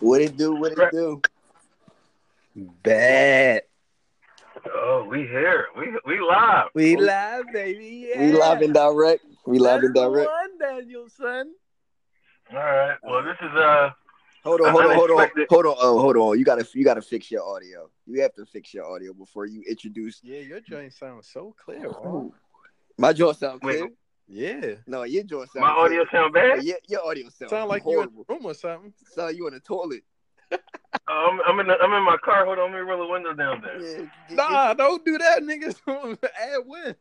What it do? What it do? Bad. Oh, we here. We we live. We live, baby. Yeah. We live and direct. We live and direct. One, Danielson. All right. Well, this is uh. Hold on, hold on, hold on, hold on. Oh, hold on. You gotta, you gotta fix your audio. You have to fix your audio before you introduce. Yeah, your joint sounds so clear. bro. My jaw sound Wait. Clear. Yeah. No, your jaw sound. My audio sound bad. Yeah, your audio sound. Sound like you in horrible. a room or something. Sound you in the toilet. Um, I'm in the, I'm in my car. Hold on, let me roll the window down there. Yeah, get, Nah, don't do that, niggas. Add win.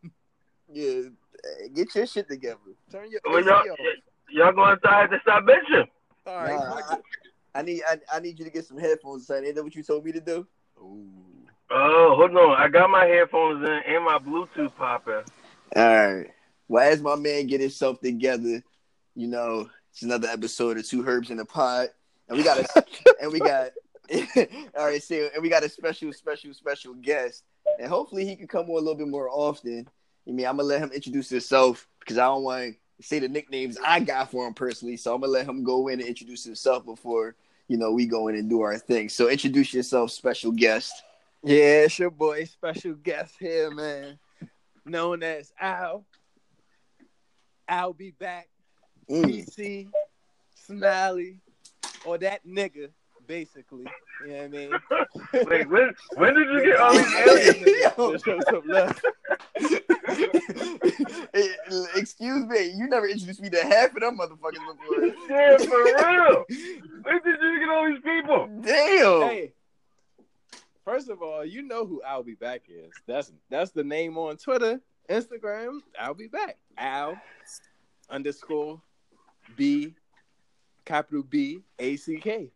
yeah, uh, get your shit together. Turn your Well, y'all, off. y'all going inside to stop bitching. All right. Nah, I. I need, I, I need you to get some headphones, son. Ain't that what you told me to do? Ooh. Oh, hold on. I got my headphones in and my Bluetooth popping. All right. Well, as my man get himself together, you know, it's another episode of Two Herbs in the Pot, and we got a, and we got, all right, so and we got a special, special, special guest, and hopefully he can come on a little bit more often. I mean, I'm gonna let him introduce himself because I don't want to say the nicknames I got for him personally, so I'm gonna let him go in and introduce himself before you know we go in and do our thing. So introduce yourself, special guest. Yeah, it's your boy, special guest here, man. Known as Al. I'll be back. Mm. PC, Smiley, or that nigga, basically. You know what I mean? Wait, when when did you get all these aliens? Yo. Just some love. Excuse me, you never introduced me to half of them motherfuckers before. Yeah, for real. When did you get all these people? Damn. Hey, first of all, you know who I'll be back is. That's that's the name on Twitter, Instagram. I'll be back. Al underscore B capital B A C K.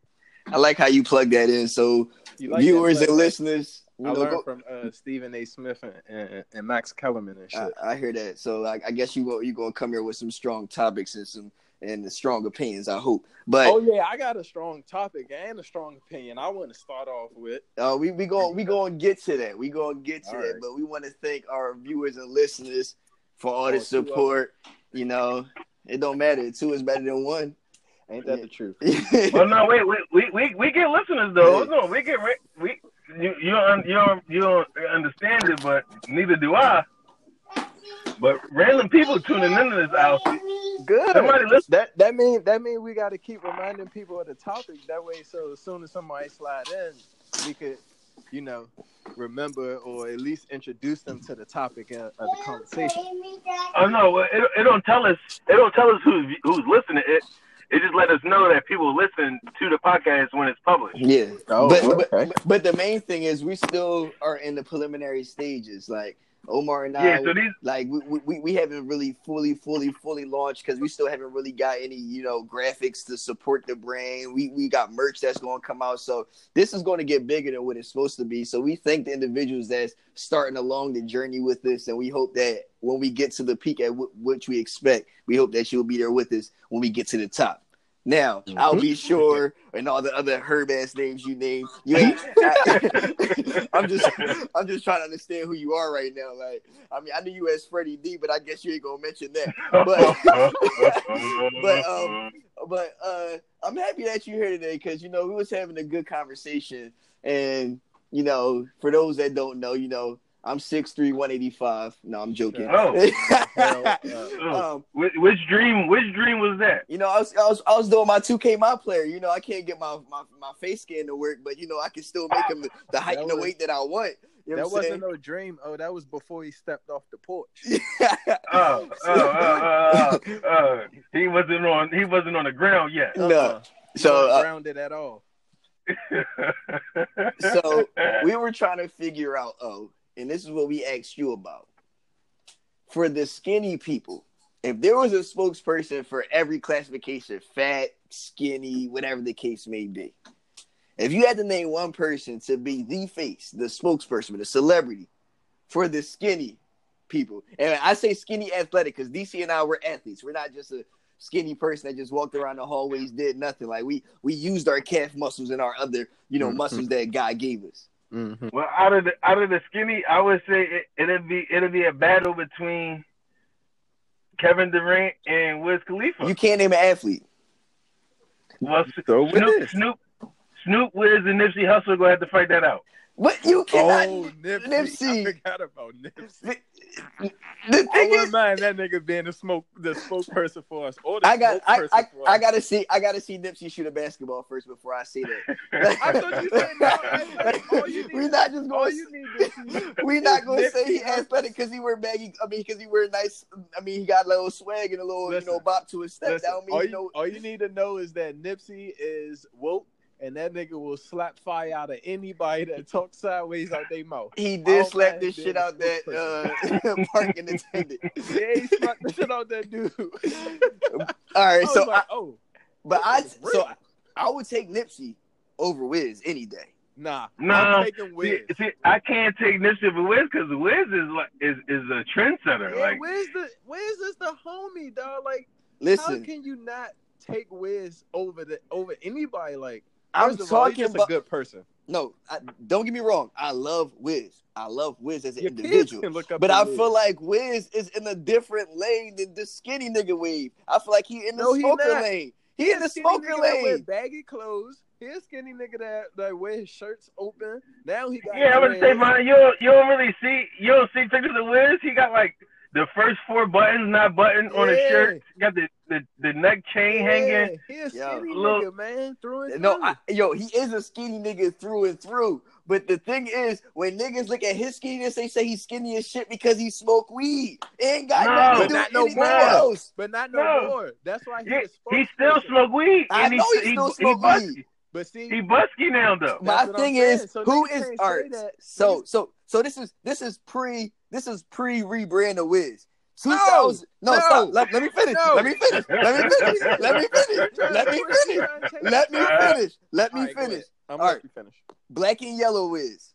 I like how you plug that in. So like viewers and listeners, I know, learned go- from uh, Stephen A. Smith and, and, and Max Kellerman and shit. I, I hear that. So I, I guess you go, you gonna come here with some strong topics and some and strong opinions. I hope. But oh yeah, I got a strong topic and a strong opinion. I want to start off with. Uh, we we going we going to get to that. We going to get to All that. right. But we want to thank our viewers and listeners for all Oh, the two support. You know, it don't matter. Two is better than one. Ain't that the truth? Well, no, wait, we we we, we get listeners though. Hold on, we get we you you don't you don't you don't understand it, but neither do I. But random people tuning into this outfit. Good. Somebody listen. That that mean that mean we got to keep reminding people of the topic. That way, so as soon as somebody slide in, we could, you know, remember or at least introduce them to the topic of, of the conversation. Oh no, it, it don't tell us it don't tell us who's who's listening. It it just let us know that people listen to the podcast when it's published. yeah. Oh, but, okay. but but the main thing is we still are in the preliminary stages. Like Omar and I, Yeah, so these like we, we, we haven't really fully fully fully launched because we still haven't really got any you know graphics to support the brand. We we got merch that's going to come out. So this is going to get bigger than what it's supposed to be. So we thank the individuals that's starting along the journey with this and we hope that when we get to the peak at w- which we expect we hope that you'll be there with us when we get to the top now I'll be sure, and all the other herb ass names you name. You ain't. I, am just, I'm just trying to understand who you are right now. Like, I mean, I knew you as Freddie D, but I guess you ain't gonna mention that. But, but, um, but uh, I'm happy that you're here today because you know we was having a good conversation, and you know, for those that don't know, you know, I'm 6'3", 185. No, I'm joking. Oh. um, which, which dream? Which dream was that? you know, I was, I was I was doing my 2K my player. You know, I can't get my, my, my face scan to work, but you know, I can still make him the, the height That and the was- weight that I want. You know That wasn't no dream. Oh, that was before he stepped off the porch. saying? Oh, oh, oh, oh, oh. he wasn't on. He wasn't on the ground yet. No. Uh-uh. He So, wasn't uh, grounded at all. so we were trying to figure out, oh, and this is what we asked you about. For the skinny people, if there was a spokesperson for every classification, fat, skinny, whatever the case may be, if you had to name one person to be the face, the spokesperson, the celebrity for the skinny people, and I say skinny athletic because DC and I were athletes. We're not just a skinny person that just walked around the hallways, did nothing. Like we we used our calf muscles and our other, you know, Mhm. muscles that God gave us. Mm-hmm. well, out of the out of the skinny, I would say it, it'd be it'd be a battle between Kevin Durant and Wiz Khalifa. You can't name an athlete. well, So with Snoop. Snoop Snoop, Wiz, and Nipsey Hussle gonna have to fight that out. But you cannot. Oh, Nipsey. Nipsey. I forgot about Nipsey. The I thing wouldn't is, mind that nigga being the smoke, the spokesperson for us. Or the I got I, I, I, gotta see, I gotta see Nipsey shoot a basketball first before I see that. I thought you said no athletic. All you need, we not just going. you need to We not gonna say he athletic because he wear baggy. I mean, because he wear nice. I mean, he got a little swag and a little, Listen, you know, bop to his step. Listen, that don't mean all, you all you need to know is that Nipsey is woke, and that nigga will slap fire out of anybody that talks sideways out their mouth. He did don't slap this shit out that uh, parking attendant. Yeah, he slapped the shit out that dude. All right, I so like, I, oh, but I so. I, I would take Nipsey over Wiz any day. nah, Nah, I'm taking See, Wiz. see, I can't take Nipsey over Wiz because Wiz is like is is a trendsetter. Yeah, like where's the where's is the homie, dog? Like, how Listen, can you not take Wiz over the over anybody? Like, I'm first of all, he's talking just about a good person. no. I, don't get me wrong. I love Wiz. I love Wiz as an Your individual. look up But I Wiz. feel like Wiz is in a different lane than the skinny nigga wave. I feel like he in the No, smoker lane. He in a the smoker nigga that wear lane. baggy clothes. He a skinny nigga that, that wear his shirts open. Now he got yeah, I'm gonna say, dreads. man, you don't, you don't really see you don't see pictures of Wiz. He got like the first four buttons not buttoned on his Yeah. shirt. He got the, the the neck chain hanging. Yeah, he a Yo. skinny Look. nigga, man. Through and No, through. I, yo, he is a skinny nigga through and through. But the thing is, when niggas look at his skinniness, they say he's skinny as shit because he smoke weed. It ain't got No, nothing to but do not with no anything more. else. but not no, No. more. That's why he, He, he still spokesperson. smoke weed. I and know he he, still he, smoke busky. weed. But see, He busky now though. My thing is, saying. So who niggas is can't all say right? that. So, so, so this is this is pre this is pre rebrand of Wiz. Two thousand. No, no, stop. Let, let me finish. no. Let me finish. Let me finish. Let me finish. Let me finish. Let me finish. Let me finish. All right. finish. Black and yellow Wiz.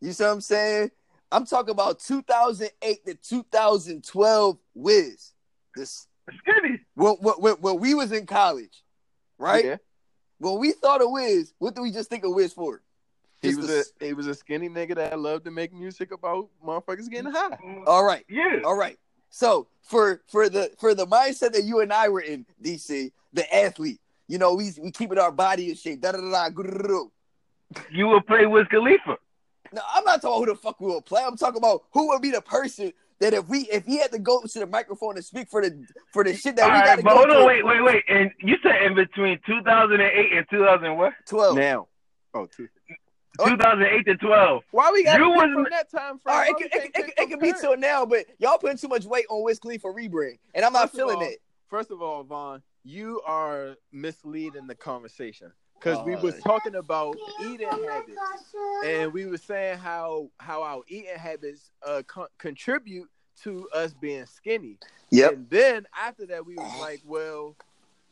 You see what I'm saying? I'm talking about 2008 to 2012 Wiz. This Skinny. when, when, when we was in college, right? Yeah. When we thought of Wiz, what do we just think of Wiz for? He was the- a he was a skinny nigga that loved to make music about motherfuckers getting high. Mm-hmm. All right. Yeah. All right. So for for the for the mindset that you and I were in, DC, the athlete, you know, we we keeping our body in shape. Da da da da. You will play with Khalifa. No, I'm not talking about who the fuck we will play. I'm talking about who would be the person that if we if he had to go to the microphone and speak for the for the shit that All we right, got to but go hold on, through. wait, wait, wait. And you said in between 2008 and 2000 what? Twelve. Now. Oh, two. Oh. 2008 to 12. Why we got You wasn't- from that time frame? All right, it Why could, it, can't it, could- it could be current? till now, but y'all putting too much weight on Wiz Khalifa rebrand, and I'm not First feeling all, it. First of all, Vaughn, you are misleading the conversation because we Uh, was talking about eating habits, and we were saying how how our eating habits uh con- contribute to us being skinny. Yep. And then after that, we was like, well,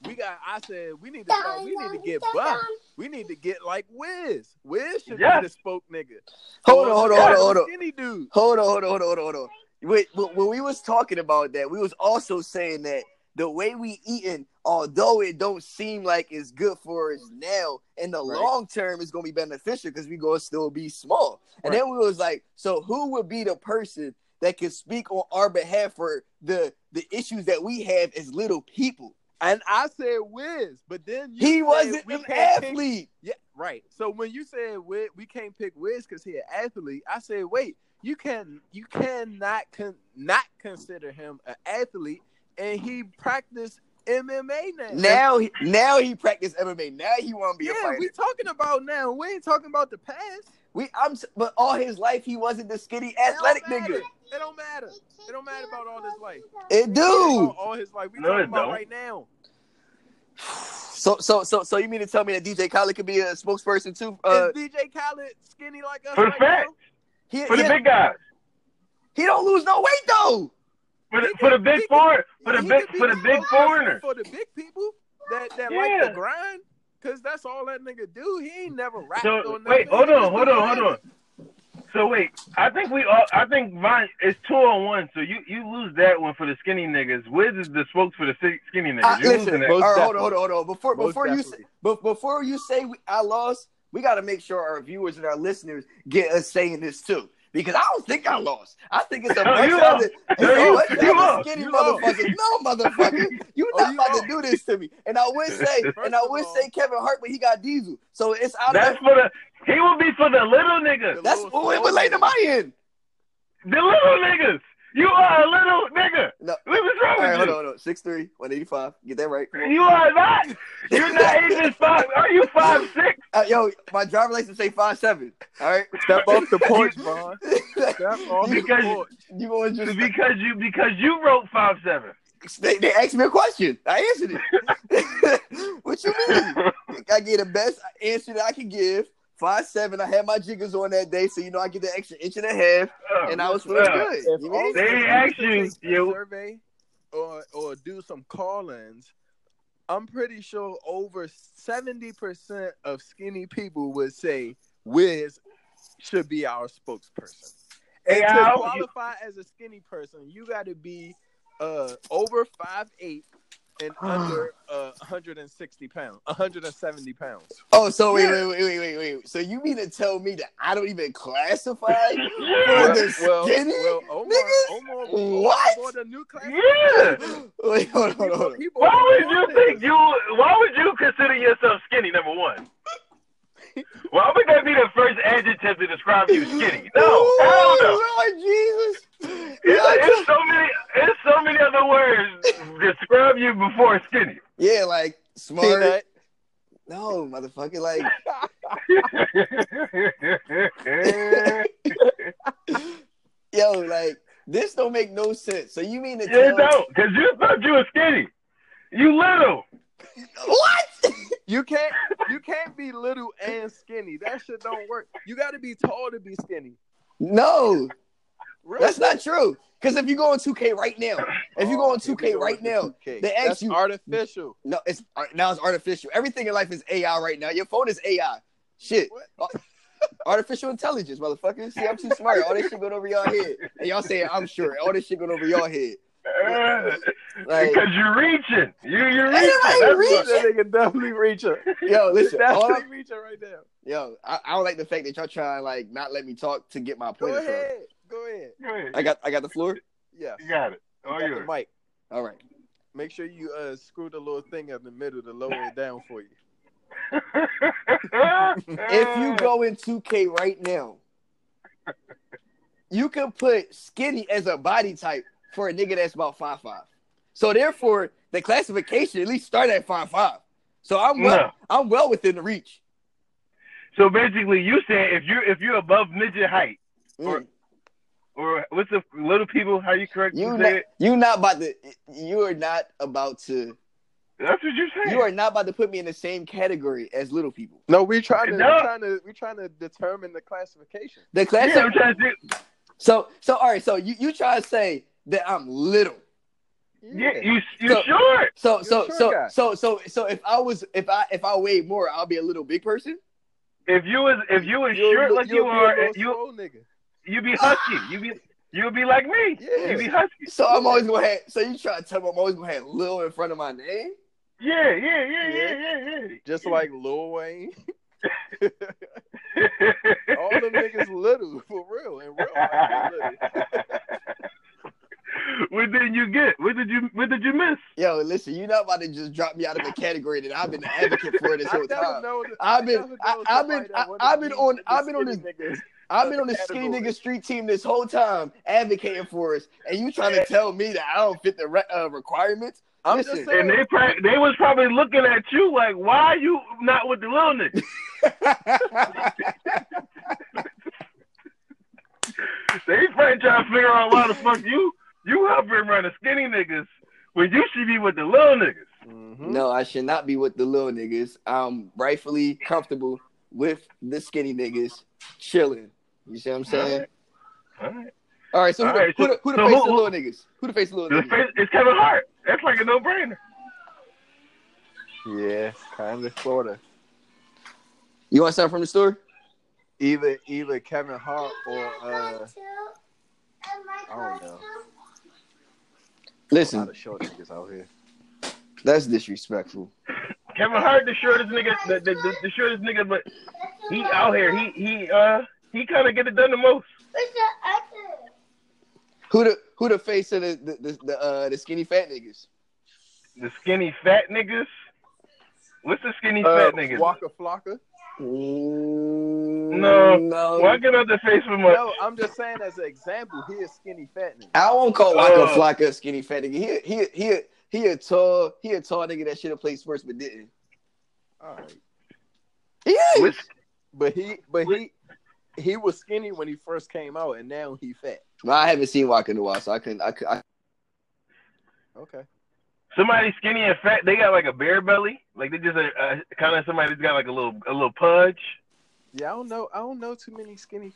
we got. I said we need to start, we need to get buff. We need to get like Wiz. Wiz should Yes. be the spoke nigga. Hold on, hold on, hold on, hold on. Skinny dude. Hold on, hold on, hold on, hold on, hold on. Wait, when we was talking about that, we was also saying that the way we eating, although it don't seem like it's good for us now, in the Right. long term, it's gonna be beneficial because we gonna still be small. And Right. then we was like, so who would be the person that could speak on our behalf for the the issues that we have as little people? And I said Wiz, but then you He said wasn't an can't pick- athlete. Yeah, right. So when you said we, we can't pick Wiz because he an athlete, I said, wait, you can you cannot con- not consider him an athlete, and he practiced MMA now. Now, he, now he practiced MMA. Now he want to be a yeah, fighter. we talking about now. We ain't talking about the past. We, I'm, but all his life he wasn't the skinny athletic nigga. It don't matter. It don't matter about all his life. It do. About all his life. We No, talking about don't. right now. So, so, so, so you mean to tell me that DJ Khaled could be a spokesperson too? Uh, Is DJ Khaled skinny like us For the right fact. now? he, For the big guys. he don't lose no weight though. For the, He for the big he can- foreign, for the big, for the big foreigner. For the big people that, that Yeah. like the grind. Cause that's all that nigga do. He ain't never rapped So or nothing. wait, hold on, hold on, hold on. So wait, I think we all, I think Vine is two on one. So you you lose that one for the skinny niggas. Wiz is the spokes for the skinny niggas. Uh, You're listen, losing that. right, hold on, hold on, hold on. Before, Most before you, say, but before you say we, I lost, we got to make sure our viewers and our listeners get us saying this too. Because I don't think I lost. I think it's a No, bunch you of lost. other, No, it's you- bunch you other skinny You motherfuckers. No, motherfucker, you Oh, not you about lost. to do this to me. And I would say, and I of would say Kevin Hart, but he got Diesel, so it's out That's of. for the. He will be for the little niggas. That's little what what lane to my end. The little niggas. You are a little nigga. No. What's wrong All right, with hold you? on, hold on. Six three, one eighty five. Get that right. You are not. You're not even five. Are you five six? Uh, yo, my driver license say five seven. All right. Step off the porch, Vaughn. Step off the Because- porch. you going to just Because you because you wrote five seven. they, they asked me a question. I answered it. what you mean? I gave the best answer that I could give. Five seven. I had my jiggers on that day, so you know I get the extra inch and a half, and I was feeling Yeah. good. If You all mean? They you asked could you, take a you- survey or or do some call-ins. I'm pretty sure over seventy percent of skinny people would say Wiz should be our spokesperson. And Hey, to Al, you- qualify as a skinny person, you got to be uh, over five eight and under uh, 160 pounds, 170 pounds. Oh, so wait, wait, wait, wait, wait, wait. So you mean to tell me that I don't even classify? Yeah. the skinny Omar, niggas? Omar, What? Omar bought a new class. Yeah. Wait, hold on, hold on. hold on. He bought Why would you think you? Why would you consider yourself skinny? Number one. Why would that be the first adjective to describe you skinny? No, hell no. Oh, Lord Jesus. It's, Yeah, it's so many. It's so many other words describe you before skinny. yeah, like smart. Peanut. No, motherfucker, like yo, like this don't make no sense. So you mean to You tell don't, because you thought you were skinny. You little. What? You can't you can't be little and skinny. That shit don't work. You got to be tall to be skinny. no, Really? that's not true. Because if you go on 2K right now, if you go on Oh, 2K right now, 2K. they ask That's you- artificial. no, it's uh, now it's artificial. Everything in life is AI right now. Your phone is AI. Shit. What? Uh, artificial intelligence, motherfucker. See, I'm too smart. All this shit going over y'all head. And y'all saying I'm sure. All this shit going over y'all head. Like, because you're reaching. You you're reaching. nobody That's reaching. what- That nigga definitely reaching. yo, listen. all I'm- Definitely reaching right now. yo, I, I don't like the fact that y'all trying like not let me talk to get my point Go across. ahead. Go ahead. Go ahead. I got I got the floor. Yeah. You got it. You Oh, got you the mic. All right. Make sure you uh screw the little thing in the middle to lower it down for you. If you go in 2K right now, you can put skinny as a body type for a nigga that's about five five. So therefore, the classification at least start at five five. So I'm well, No. I'm well within the reach. So basically, you saying if you if you're above midget height, Or- Mm. or what's the little people? How you correct You you not, say it? you not about to you are not about to That's what you're saying. you are not about to put me in the same category as little people. No, we're trying to No. we trying to we trying to determine the classification. The class yeah, I'm trying to think. so so all right, so you, you try to say that I'm little. Yeah, you you So- short. So You're so a so so so so if I was if I if I weighed more, I'll be a little big person. If you was if you was You'll- short like you'll you be a are, you swole nigga. you be husky. You be you be like me. Yeah. You be husky. So I'm always gonna have. So you try to tell me I'm always gonna have Lil in front of my name? Yeah, yeah, yeah, yeah, yeah, yeah. Just like Lil Wayne. All the niggas little for real. In real life, they little. what did you get? What did you what did you miss? Yo, listen, you're not about to just drop me out of the category that I've been the advocate for this whole time. know I've been- I- I've been- I- wanna I've been on- the I've been on skinny niggas. I've been on the skinny nigga street team this whole time advocating for us, and you trying to tell me that I don't fit the re- uh, requirements? I'm Listen. just saying. And they pra- they was probably looking at you like, why are you not with the little niggas? They probably trying to figure out why the fuck you you hovering around the skinny niggas when you should be with the little niggas. Mhm. no, I should not be with the little niggas. I'm rightfully comfortable with the skinny niggas chilling. You see what I'm saying? All right. All right, so who, All right, the, who, so- the, who the so face who- of the little niggas? Who the face of the The little niggas? face, it's Kevin Hart. That's like a no brainer. Yeah, kind of, sorta. You want something from the store? Either either Kevin Hart or uh, I don't know. A Listen, lot of short niggas out here. that's disrespectful. Kevin Hart, the shortest nigga, the, the, the, the shortest nigga, but he out here. He he uh he kind of get it done the most. Who the who the face of the the the, the, uh, the skinny fat niggas? The skinny fat niggas. What's the skinny Uh, fat niggas? Waka Flocka. No. no. Why get out the face for much? No, I'm just saying as an example, he is skinny fat nigga. I won't call Waka Uh. Flocka skinny fat nigga. He he he he a tall he a tall nigga that should have played sports but didn't. All right. He is. Which- But he but he he was skinny when he first came out and now he fat. Well, I haven't seen Waka in a while, so I couldn't. I, could- I Okay. Somebody skinny and fat, they got like a bear belly. Like they just a, a kind of somebody that's got like a little a little pudge. Yeah, I don't know. I don't know too many skinny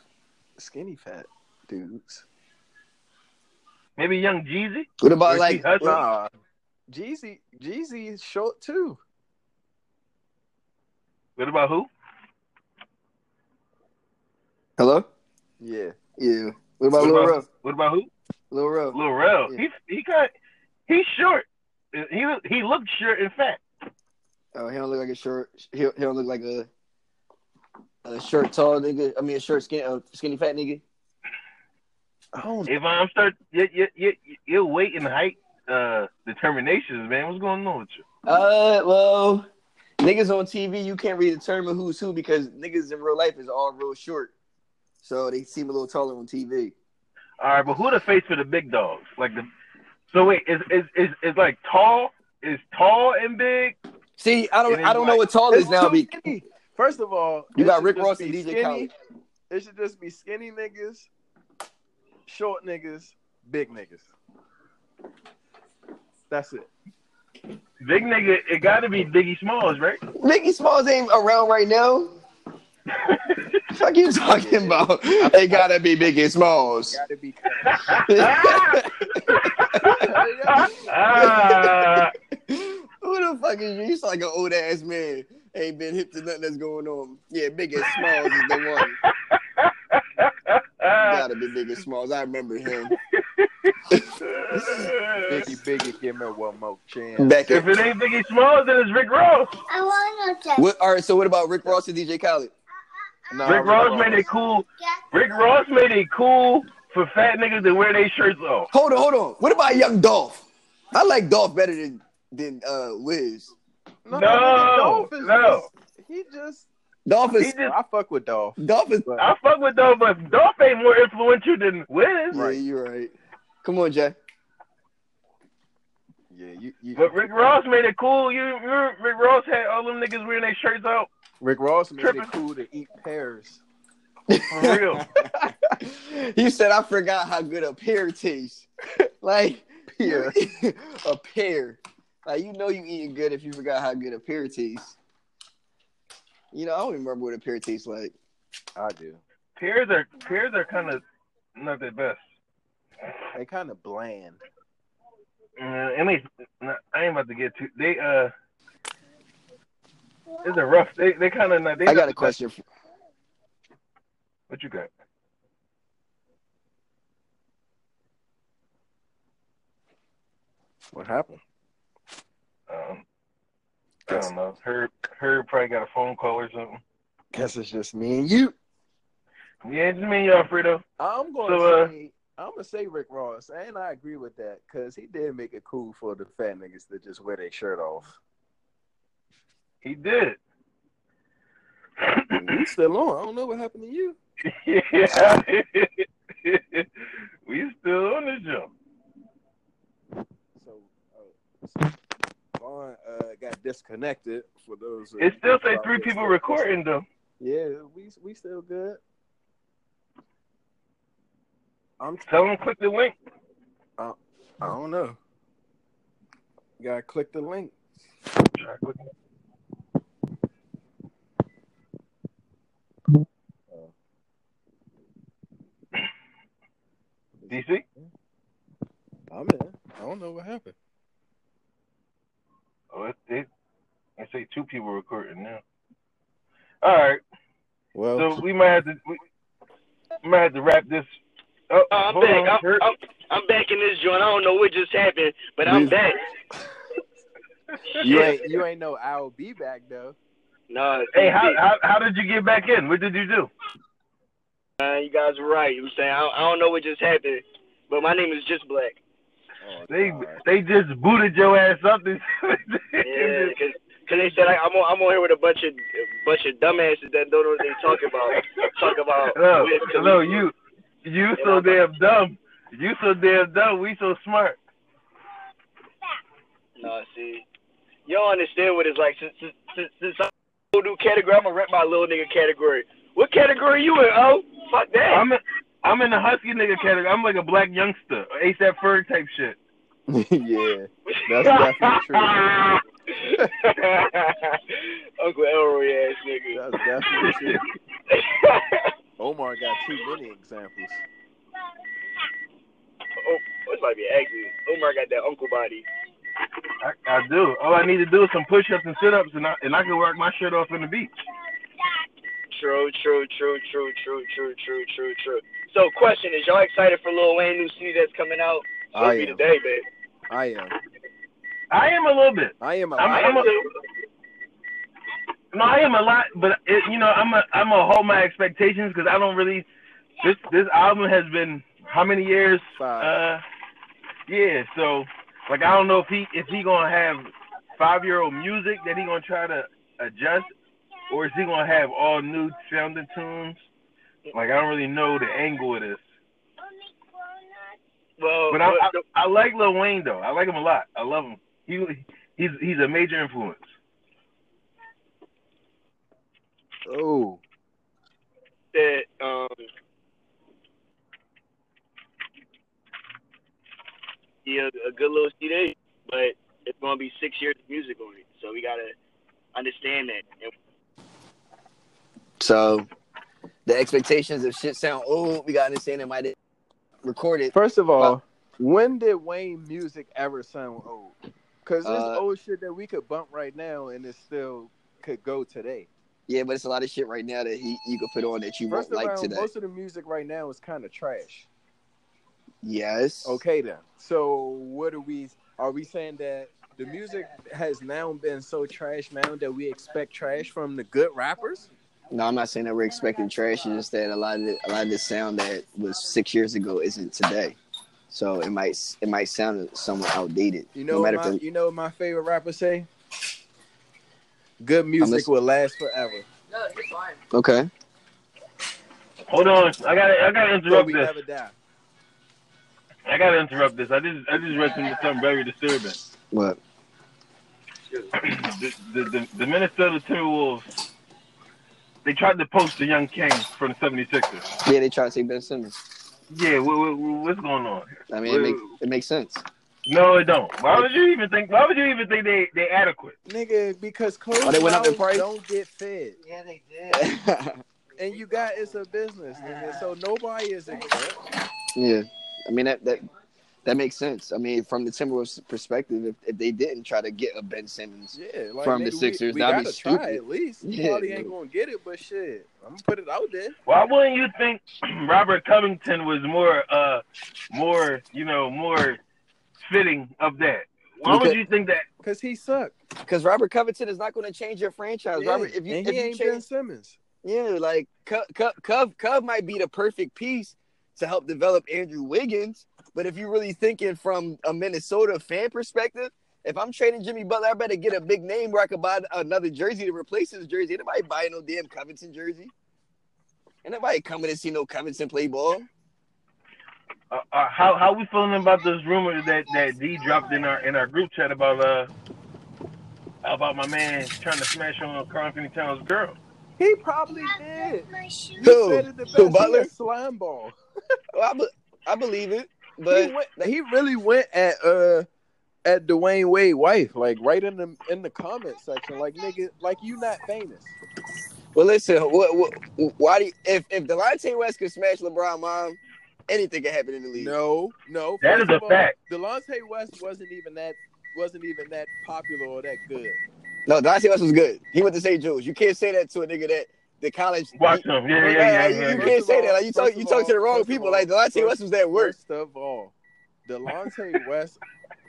skinny fat dudes. Maybe young Jeezy. what about Or like? Keith Nah. Jeezy Jeezy is short too. What about who? Hello. Yeah. Yeah. What about What Lil about- Ruff? What about who? Lil Ruff. Lil Rel. Yeah. He he got he's short. He he looked short and fat. Oh, he don't look like a short. He, he don't look like a a short tall nigga. I mean, a short skinny, uh, skinny fat nigga. I don't If I'm start your your your, your weight and height uh determinations, man. What's going on with you? Uh, well, niggas on TV, you can't really determine who's who because niggas in real life is all real short, so they seem a little taller on TV. All right, but who the face for the big dogs? Like the so wait, is is is, is like tall? Is tall and big? See, I don't, I don't then know what tall is now. too Be, many. First of all, you got Rick Ross and DJ skinny. Khaled. It should just be skinny niggas, short niggas, big niggas. That's it. Big nigga, it got to be Biggie Smalls, right? Biggie Smalls ain't around right now. Fuck you talking about? It gotta be Biggie Smalls. Gotta be. Who the fuck is you? You sound like an old ass man. Ain't been hip to nothing that's going on. Yeah, big Biggie Smalls is the one. Gotta be big Biggie Smalls. I remember him. Biggie, Biggie, give me one more chance. Back if it ain't Biggie Smalls, then it's Rick Ross. I want to check. what, all right, so what about Rick Ross and DJ Khaled? Nah, Rick Ross made it cool. Rick Ross made it cool for fat niggas to wear their shirts off. Hold on, hold on. What about Young Dolph? I like Dolph better than than uh Wiz. No, No, Dolph is no. just- he just. Dolph He just, I fuck with Dolph. Dolph is. But I fuck with Dolph, but Dolph ain't more influential than Wiz. Yeah, you're right. Come on, Jay. yeah, you, you But Rick Ross made it cool. You, you Rick Ross had all them niggas wearing their shirts out Rick Ross made Tripping. it cool to eat pears. for real. he said, "I forgot how good a pear tastes." like Pear. a pear. Like you know, you eating good if you forgot how good a pear tastes. You know, I don't even remember what a pear tastes like. I do. pears are pears are kind of not the best. They kind of bland. Uh, and they, I ain't about to get too. They uh, it's a rough. They they kind of. They I got a question. For, What you got? What happened? Um, I don't know. Herb Herb probably got a phone call or something. Guess it's just me and you. Yeah, it's me, Alfredo. I'm gonna So, uh, I'm gonna say Rick Ross, and I agree with that because he did make it cool for the fat niggas to just wear their shirt off. He did. we still on. I don't know what happened to you. yeah. we still on the jump. So, uh, Vaughn uh, got disconnected. For those, It still say three people recording though. Yeah, we we still good. I'm. Tell them click the link. I don't know. You gotta click the link. It. DC? I'm in. I don't know what happened. Oh, it, it, I say two people recording now. All right, Well, so we might have to we, we might have to wrap this. Oh, Oh, I'm back. on. I'm, I'm, I'm back in this joint. I don't know what just happened, but I'm We- back. you ain't you ain't know I'll be back though. No, Hey, how, how how did you get back in? What did you do? Uh, you guys were right. You know I'm saying I I don't know what just happened, but my name is just Black. Oh, They God. they just booted your ass up. This, Yeah, because cause they said I, I'm on, I'm on here with a bunch of bunch of dumbasses that don't know what they talk about. Talk about no, no, you you so damn dumb. You so damn dumb. We so smart. No, see, you don't understand what it's like. Since since since, since I'm a new category, I'm gonna rep my little nigga category. What category you in? Oh, fuck that. I'm in, I'm in the husky nigga category. I'm like a black youngster, ASAP Ferg type shit. yeah, that's definitely true. Uncle Elroy ass nigga. That's definitely true. Omar got too many examples. oh, this might be an accident. Omar got that uncle body. I, I do. All I need to do is some push-ups and sit-ups, and I and I can work my shirt off in the beach. True, true, true, true, true, true, true, true, true. So, question is, y'all excited for Lil Wayne new CD that's coming out? I Supposed to be am. today, babe. I am. I am a little bit. I am. A, I'm- I I'm a- too. No, I am a lot, but it, you know, I'm a I'm a hold my expectations because I don't really. This this album has been how many years? Five. Uh, yeah. So, like, I don't know if he if he gonna have five year old music that he gonna try to adjust, or is he gonna have all new sounding tunes? Like, I don't really know the angle of this. Well, But I, I I like Lil Wayne though. I like him a lot. I love him. He he's he's a major influence. oh, that um yeah, a good little CD, but it's gonna be six years of music on it, so we gotta understand that. So the expectations of shit sound old. We gotta understand it might record it. First of all, when did Wayne music ever sound old? Because there's Uh, old shit that we could bump right now and it still could go today. Yeah, but it's a lot of shit right now that he you could put on that you First won't of like all, today. most of the music right now is kind of trash. Yes. Okay then. So what are we? Are we saying that the music has now been so trash now that we expect trash from the good rappers? No, I'm not saying that we're expecting trash. It's just that a lot of the, a lot of the sound that was six years ago isn't today. So it might it might sound somewhat outdated. You know, matter what my, if you know what my favorite rapper say? Good music listening. will last forever. No, you're fine. Okay. Hold on, I gotta I gotta interrupt this. I gotta interrupt this. I just I just read something, something very disturbing. What? the, the, the, the Minnesota Timberwolves they tried to post the young king from the 76ers. Yeah, they tried to take Ben Simmons. Yeah, what, what, what's going on here? I mean, it makes it makes sense. No, it don't. Why would you even think? Why would you even think they they adequate? Nigga, because clothes Oh, they went up in price? don't get fed. yeah, they did. And you got it's a business, nigga. So nobody is exempt. yeah, I mean that that that makes sense. I mean, from the Timberwolves' perspective, if, if they didn't try to get a Ben Simmons, Yeah, like From the nigga, we- Sixers, we, that'd be gotta try stupid. at least. Yeah, probably ain't gonna get it, but shit, I'm gonna put it out there. Why wouldn't you think Robert Covington was more uh more you know more fitting of that? Why would Because- you think that? Cause he sucked. because Robert Covington is not going to change your franchise. Yeah, Robert, if you, and if he you ain't change, Ben Simmons. Yeah, like Cub, Cub, Cub, Cub might be the perfect piece to help develop Andrew Wiggins. But if you're really thinking from a Minnesota fan perspective, if I'm trading Jimmy Butler, I better get a big name where I could buy another jersey to replace his jersey. Ain't nobody buying no damn Covington jersey. Ain't nobody coming to see no Covington play ball. Uh, uh, how how we feeling about those rumors that that D dropped in our in our group chat about uh about my man trying to smash on Karl-Anthony Towns' girl? He probably did. You Who? the. Who, Butler? a slime ball. Well, I, be- I believe it, he, but went, he really went at uh at Dwyane Wade wife, like right in the in the comment section, like nigga, like you not famous. well, listen. What, what, why do you, if if Delonte West could smash LeBron mom, anything can happen in the league. No, no. That first is a all, fact. Delonte West wasn't even that wasn't even that popular or that good. No, Delonte West was good. He went to St. Joe's. You can't say that to a nigga that the college. Watch he- him. Yeah, yeah, yeah, like, yeah. You can't say that. Like you talk, you talk to the wrong people. all- Like Delonte West was that worst. First of all, Delonte West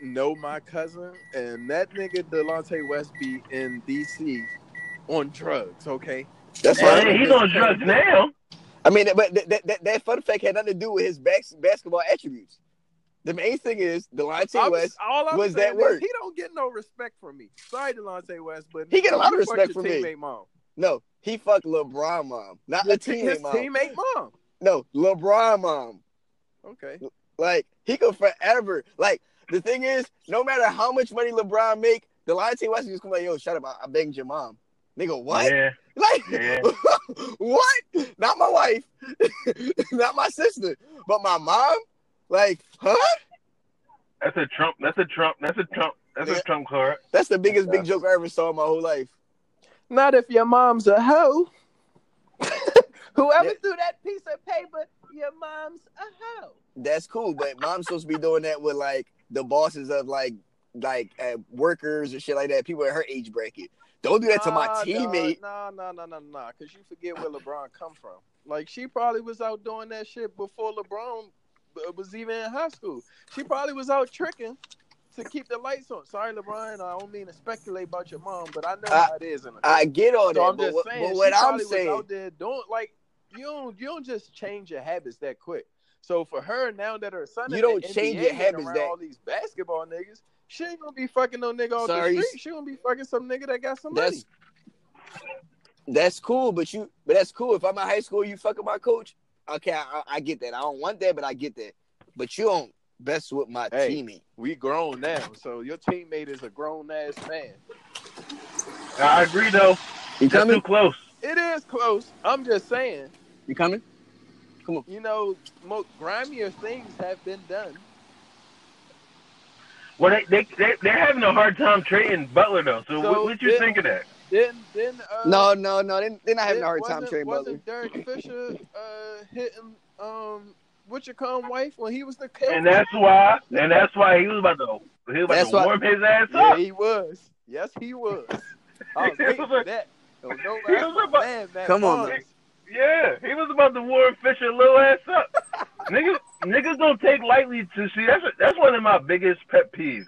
know my cousin, and that nigga Delonte West be in DC on drugs. Okay, That's Well, fine. hey, he's on drugs now. I I mean, but that, that, that, that fun fact had nothing to do with his bas- basketball attributes. The main thing is Delonte I'm- West. all I'm was that that is word. He don't get no respect from me. Sorry, Delonte West, but He get a lot of respect from me. Mom. No, he fucked LeBron mom, not Your a te- teammate his mom. teammate mom. No, LeBron mom. Okay. Like he could forever. Like the thing is, no matter how much money LeBron make, Delonte West is just come like, yo, shut up, I, I banged your mom. Nigga, what? Yeah. Like Yeah. what? Not my wife, not my sister, but my mom. Like, huh? That's a Trump. That's a Trump. That's a Trump. That's Yeah. a Trump card. That's the biggest big joke I ever saw in my whole life. Not if your mom's a hoe. Whoever threw that piece of paper, your mom's a hoe. That's cool, but mom's supposed to be doing that with like the bosses of like like uh, workers and shit like that. People in her age bracket. Don't do that to my teammate. Nah, nah, nah, nah, nah. Because you forget where LeBron come from. Like she probably was out doing that shit before LeBron uh, was even in high school. She probably was out tricking to keep the lights on. Sorry, LeBron. I don't mean to speculate about your mom, but I know I- how it is. In a I get all so that, I'm but just what, saying. but what I'm saying, out there doing like you don't you don't just change your habits that quick. So for her now that her son You don't change NBA your habits that- all these basketball niggas, she ain't gonna be fucking no nigga off Sorry. the street. She gonna be fucking some nigga that got some that's that's cool. But you, but that's cool. If I'm in high school, you fucking my coach. Okay, I, I get that. I don't want that, but I get that. But you don't best with my Hey. teammate. We grown now, so your teammate is a grown ass man. I agree though. You That's too coming? close. It is close. I'm just saying, You coming? Come on. You know, mo- grimier things have been done. Well, they they they they're having a hard time trading Butler though. So, So, what, what you yeah. think of that? Then, then, uh, No, no, no. They, they're not having a hard time trading Butler. Wasn't Derek Fisher uh, hitting um, what you call wife when he was the kill? And that's why. And that's why he was about to he was about That's to why- warm his ass yeah, up. he was. Yes, he was. I was He waiting was for a- that. There was no he was about- man, Matt Come on, man. Yeah, he was about to warm Fisher little ass up. niggas, niggas don't take lightly to see. That's that's one of my biggest pet peeves.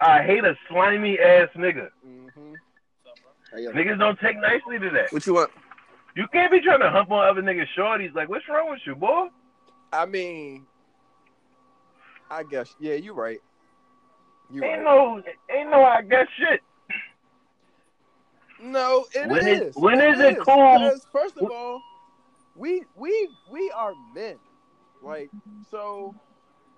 I hate a slimy ass nigga. Mhm. Niggas don't take nicely to that. What you want? You can't be trying to hump on other niggas' shorties. Like, what's wrong with you, boy? I mean, I guess yeah, you're right. You Ain't right. no, ain't no, I guess shit. No, it When is. is- when is it cool? Because first of all, we we we are men, like so.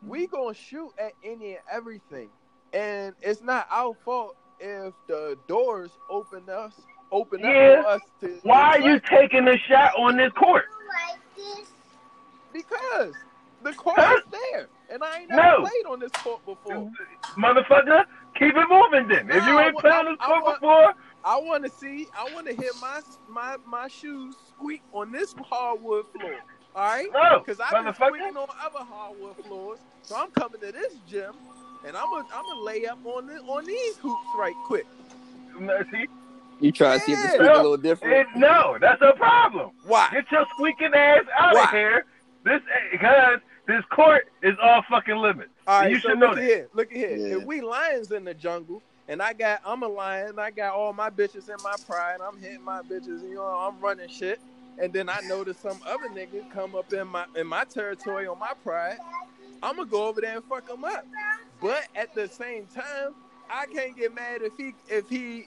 We gonna shoot at any and everything, and it's not our fault if the doors open us open Yeah. up for us to. Why are you taking a shot on this court? Because the court Huh? is there, and I ain't never No. played on this court before. Motherfucker, keep it moving then. If you ain't I- played on this I- I court want- before, I want to see. I want to hear my my my shoes squeak on this hardwood floor. All right, no, because I've been squeaking on other hardwood floors. So I'm coming to this gym, and I'm gonna I'm gonna lay up on the, on these hoops right quick. No, See, You trying to see if the Yeah. squeak a little different? it, no, that's a problem. Why? Get your squeaking ass out Why? of here. This eh, because this court is all fucking limits. All right, you so should know look that. here. Look at here. Yeah. If we lions in the jungle, and I got I'm a lion, I got all my bitches in my pride. I'm hitting my bitches, you know, I'm running shit. And then I notice some other nigga come up in my in my territory on my pride. I'm gonna go over there and fuck him up. But at the same time, I can't get mad if he if he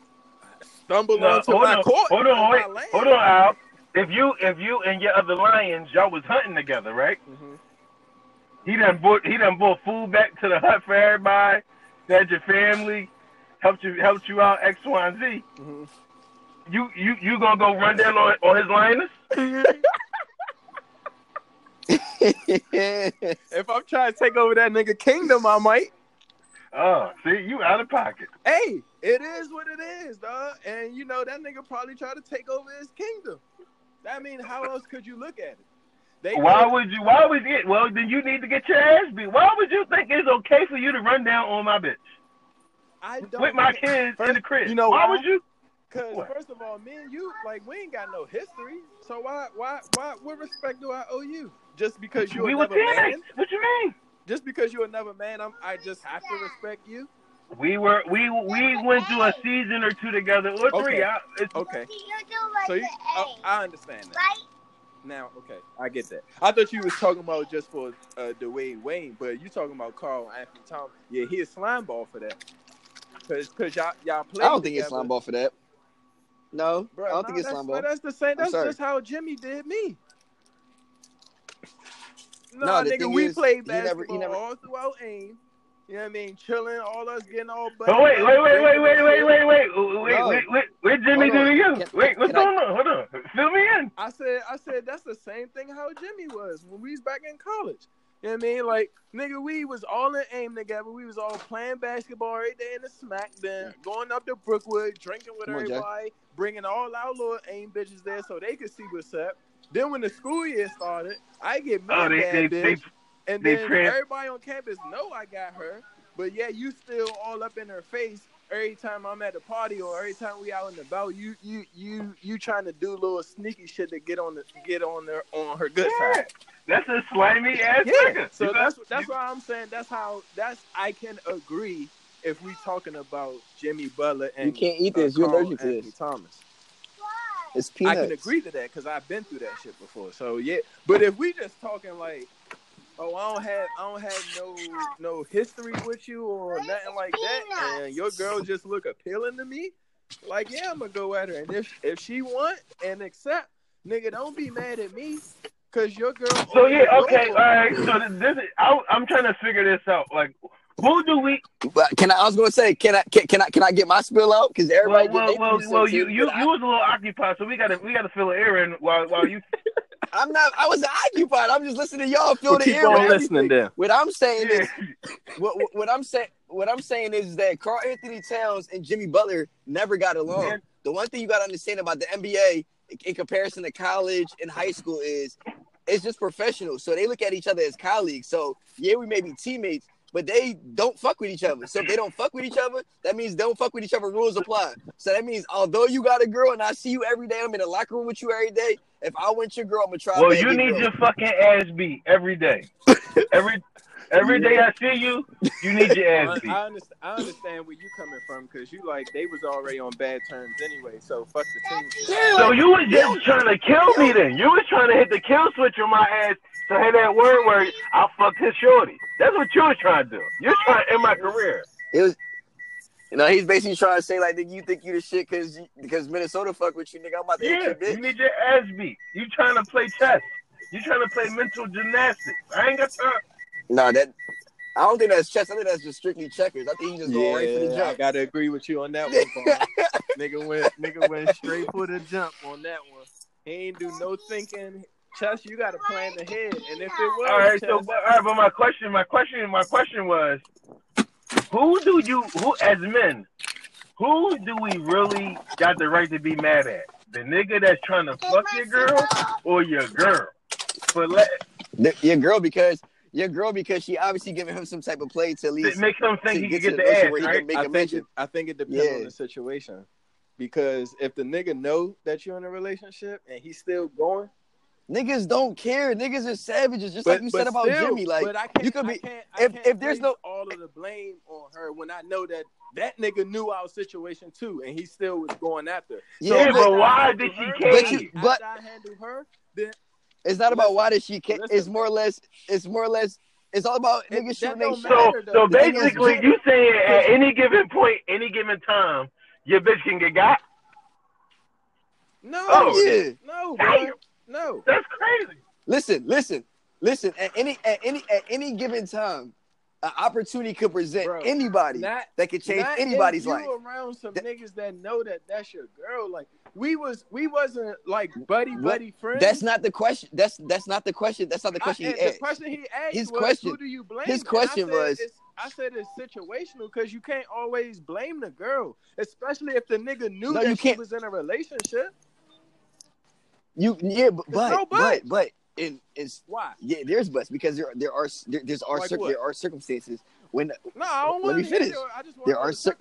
stumble No, onto hold my on, court. hold on, on wait, my land. hold on, Al. If you, if you and your other lions, y'all was hunting together, right? Mhm. He done brought, he done brought food back to the hut for everybody. Fed your family, helped you, helped you out X, Y, and Z. Mhm. You, you, you gonna go run down on, on his lioness? If I'm trying to take over that nigga kingdom, I might. Oh, see, you out of pocket. Hey, it is what it is, dog. And you know that nigga probably tried to take over his kingdom. I mean, how else could you look at it? They Why would you? Why would you? Well, then you need to get your ass beat. Why would you think it's okay for you to run down on my bitch I don't with my kids in the crib? you know why why? would you? Cause first of all, me and you, like, we ain't got no history. So why, why, why? What respect do I owe you? Just because you're we another man? What you mean? Just because you're another man, I'm, I just have to respect you. We were we we went through a season or two together or three. Okay. I, it's, Okay. So you, oh, I understand that. Now, okay, I get that. I thought you was talking about just for uh, Dwayne Wayne, but you talking about Carl Anthony Thomas. Yeah, he a slime ball for that. Cause, cause y'all, y'all play. I don't think it's slime ball for that. No, Bro, I don't nah, think it's slime ball. but That's the same. That's just how Jimmy did me. No, No, nigga, we is, played he never- basketball he never- all throughout AIM. You know what I mean? Chilling, all us getting all. But wait, wait, wait, wait, wait, wait, wait, wait, wait, No. wait, wait, wait, Jimmy Hold do to you? Wait, what's going on? Hold on, fill me in. I said, I said that's the same thing how Jimmy was when we was back in college. You know what I mean? Like, nigga, we was all in AIM together. We was all playing basketball every day in the smack, then going up to Brookwood, drinking with Come on, Jay. everybody, bringing all our little AIM bitches there so they could see what's up. Then when the school year started, I get me Oh, they, bad they, bitch. they, And They then trans- everybody on campus know I got her, but yeah, you still all up in her face every time I'm at the party or every time we out and about. You you you you trying to do little sneaky shit to get on the get on their on her good Yeah. side. that's a slimy ass Yeah. nigga. So You that's that's you- why I'm saying that's how that's I can agree if we talking about Jimmy Butler and You can't eat uh, this. You're Karl allergic to this. Thomas. It's I can agree to that because I've been through that shit before. So yeah, but if we just talking like, oh, I don't have, I don't have no no history with you or nothing like that, and your girl just look appealing to me, like yeah, I'm gonna go at her, and if if she want and accept, nigga, don't be mad at me, cause your girl. So yeah, okay, for all me. right. So this is, I, I'm trying to figure this out. Like, who do we? But can I? I was gonna say, can I? Can, can I? Can I get my spill out? Because everybody well, get well, well, piece you you but you was a little occupied, so we gotta we gotta fill the air in while while you. I, am not. I was occupied. I'm just listening to y'all Well, the keep air. on listening then. What I'm saying Yeah. is, what, what, I'm saying, what I'm saying is that Karl-Anthony Towns and Jimmy Butler never got along. Yeah. The one thing you got to understand about the NBA in comparison to college and high school is it's just professional. So they look at each other as colleagues. So yeah, we may be teammates, but they don't fuck with each other. So if they don't fuck with each other, that means don't fuck with each other. Rules apply. So that means although you got a girl and I see you every day, I'm in the locker room with you every day. If I want your girl, I'm gonna try. Well, to you need girl. your fucking ass beat every day. Every every day I see you, you need your ass I, beat. I understand. I understand where you coming from because you like they was already on bad terms anyway. So fuck the team. shit. So you was just trying to kill me then. You was trying to hit the kill switch on my ass to hit that word where I fucked his shorty. That's what you was trying to do. You're trying to end my career. It was, you know, he's basically trying to say like, nigga, you think you the shit because because Minnesota fuck with you, nigga. I'm about to hit Yeah, your you bitch. need your ass beat. You trying to play chess. You trying to play mental gymnastics. I ain't got time. No, that I don't think that's chess. I think that's just strictly checkers. I think he just going right for the Yeah, I jump. gotta agree with you on that one. Nigga went, nigga went straight for the jump on that one. He ain't do no thinking. Chess, you got to plan ahead, and if it was All right, chess, so but, all right, but my question, my question, my question was, who do you, who as men, who do we really got the right to be mad at? The nigga that's trying to fuck your girl or your girl? But let The- your girl because your girl because she obviously giving him some type of play to at least make him think he can to get the the ass, where he right? can make I a think it, I think it depends on the situation. Because if the nigga know that you're in a relationship and he's still going, Niggas don't care. Niggas are savages, just but, like you said about still, Jimmy. Like but I can't, you could I be can't, I if- can't if there's no- all of the blame on her when I know that that nigga knew our situation too, and he still was going after. yeah, Yeah, but but why did she But you- but- after I handle her, then it's not about why does she ca- Listen. It's more or less. It's more or less. It's all about It- niggas shooting their. So, matter, so though. The thing is, basically, you saying at any given point, any given time, your bitch can get got? no, Oh, oh yeah. no, bro, no. That's crazy. Listen, listen, listen. At any at any at any given time, an opportunity could present Bro, anybody Not that could change Not anybody's if you life. around some That- niggas that know that that's your girl. Like we was, we wasn't like buddy What? buddy friends. That's not the question. That's that's not the question. That's not the question and he the asked. question he asked His was, question- who do you blame? his question was- I said it's situational because you can't always blame the girl, especially if the nigga knew No, that you she can't. was in a relationship. You yeah, but but but, but. in it's Why? yeah, there's buts because there there are there, there's are Like cir- there are circumstances when No, I don't Let me finish. your- I just want There are cir-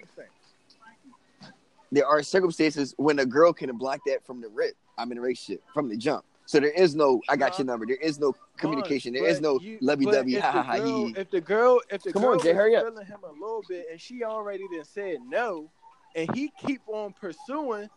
there are circumstances when a girl can block that from the rip. I'm in a relationship from the jump. So there is no I got your number. There is no communication. There is no lovey dovey if ha the ha ha girl- If the girl, if the Come girl on, Jay, is hurry up. feeling him a little bit, and she already then said no, and he keep on pursuing,